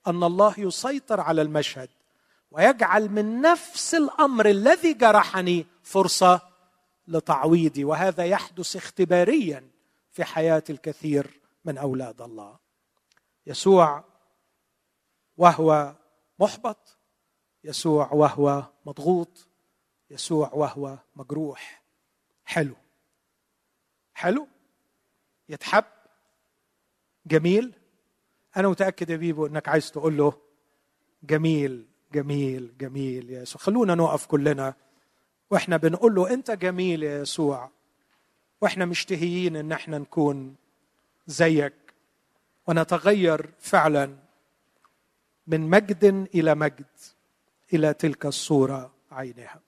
أن الله يسيطر على المشهد ويجعل من نفس الأمر الذي جرحني فرصة لتعويضي وهذا يحدث اختباريا في حياة الكثير من أولاد الله. يسوع وهو محبط يسوع وهو مضغوط يسوع وهو مجروح. حلو. حلو؟ يتحب؟ جميل؟ أنا متأكد يا بيبو إنك عايز تقول له جميل جميل جميل يا يسوع. خلونا نقف كلنا وإحنا بنقول له انت جميل يا يسوع. وإحنا مشتهيين ان إحنا نكون زيك. ونتغير فعلا من مجد إلى مجد إلى تلك الصورة عينها.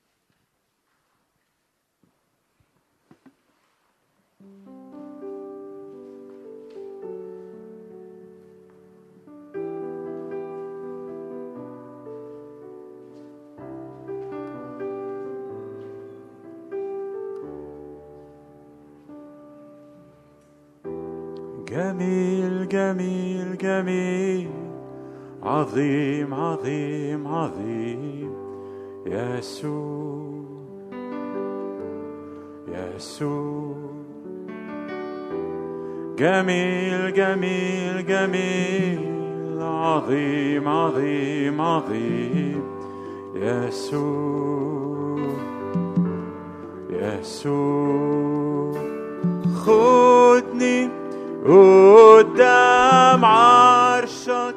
جميل جميل جميل. عظيم عظيم عظيم. يسوع يسوع. جميل جميل جميل. عظيم عظيم عظيم. يسوع يسوع. قدام عرشك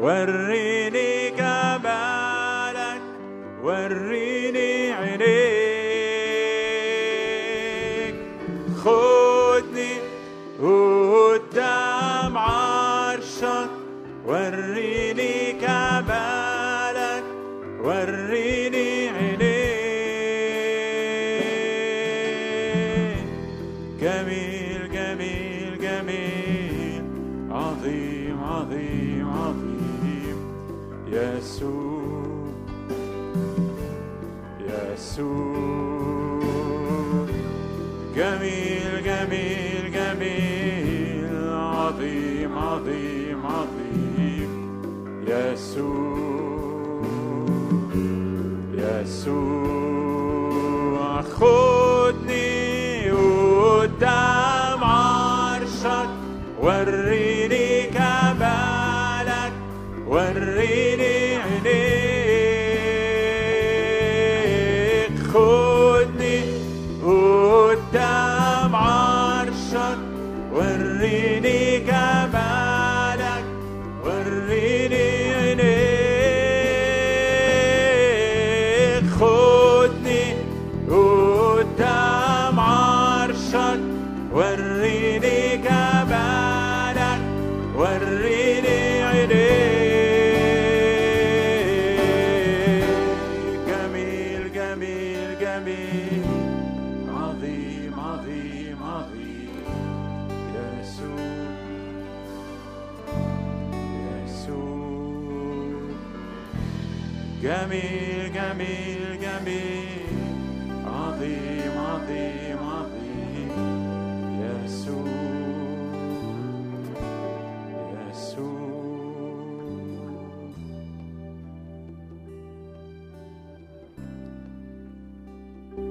وريني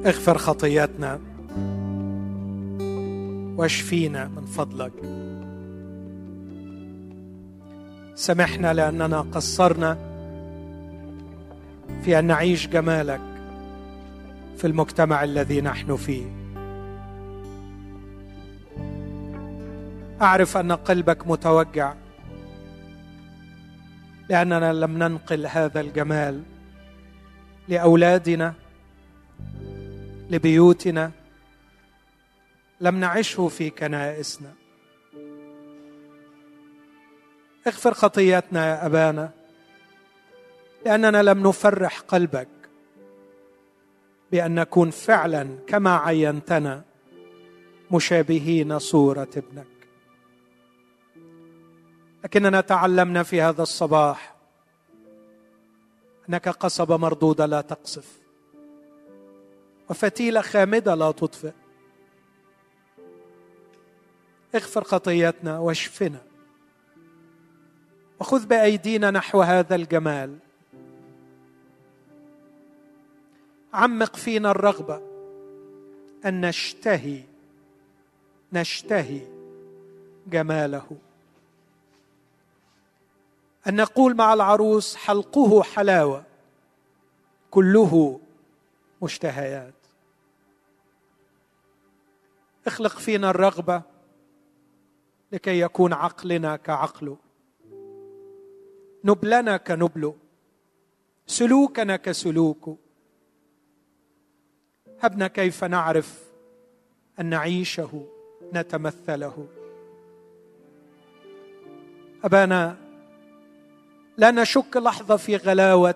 اغفر خطياتنا. واشفينا من فضلك. سامحنا لأننا قصرنا في أن نعيش جمالك في المجتمع الذي نحن فيه. أعرف أن قلبك متوجع لأننا لم ننقل هذا الجمال لأولادنا لبيوتنا. لم نعشه في كنائسنا. اغفر خطياتنا يا أبانا لأننا لم نفرح قلبك بأن نكون فعلا كما عينتنا مشابهين صورة ابنك. لكننا تعلمنا في هذا الصباح أنك قصبه مردوده لا تقصف. وفتيلة خامدة لا تطفئ. اغفر خطيتنا واشفنا. وخذ بأيدينا نحو هذا الجمال. عمق فينا الرغبة أن نشتهي نشتهي جماله. أن نقول مع العروس حلقه حلاوة كله مشتهيات. اخلق فينا الرغبة لكي يكون عقلنا كعقله نبلنا كنبله سلوكنا كسلوكه هبنا كيف نعرف أن نعيشه نتمثله. أبانا لا نشك لحظة في غلاوة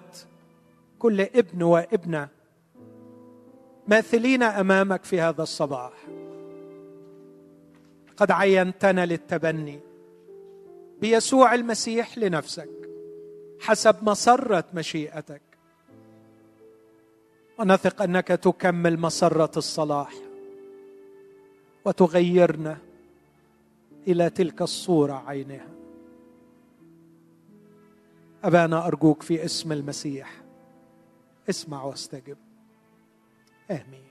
كل ابن وابنة ماثلين أمامك في هذا الصباح. قد عينتنا للتبني. بيسوع المسيح لنفسك حسب مسرة مشيئتك. ونثق أنك تكمل مسرة الصلاح وتغيرنا إلى تلك الصورة عينها. ابانا أرجوك في اسم المسيح. اسمع واستجب. آمين.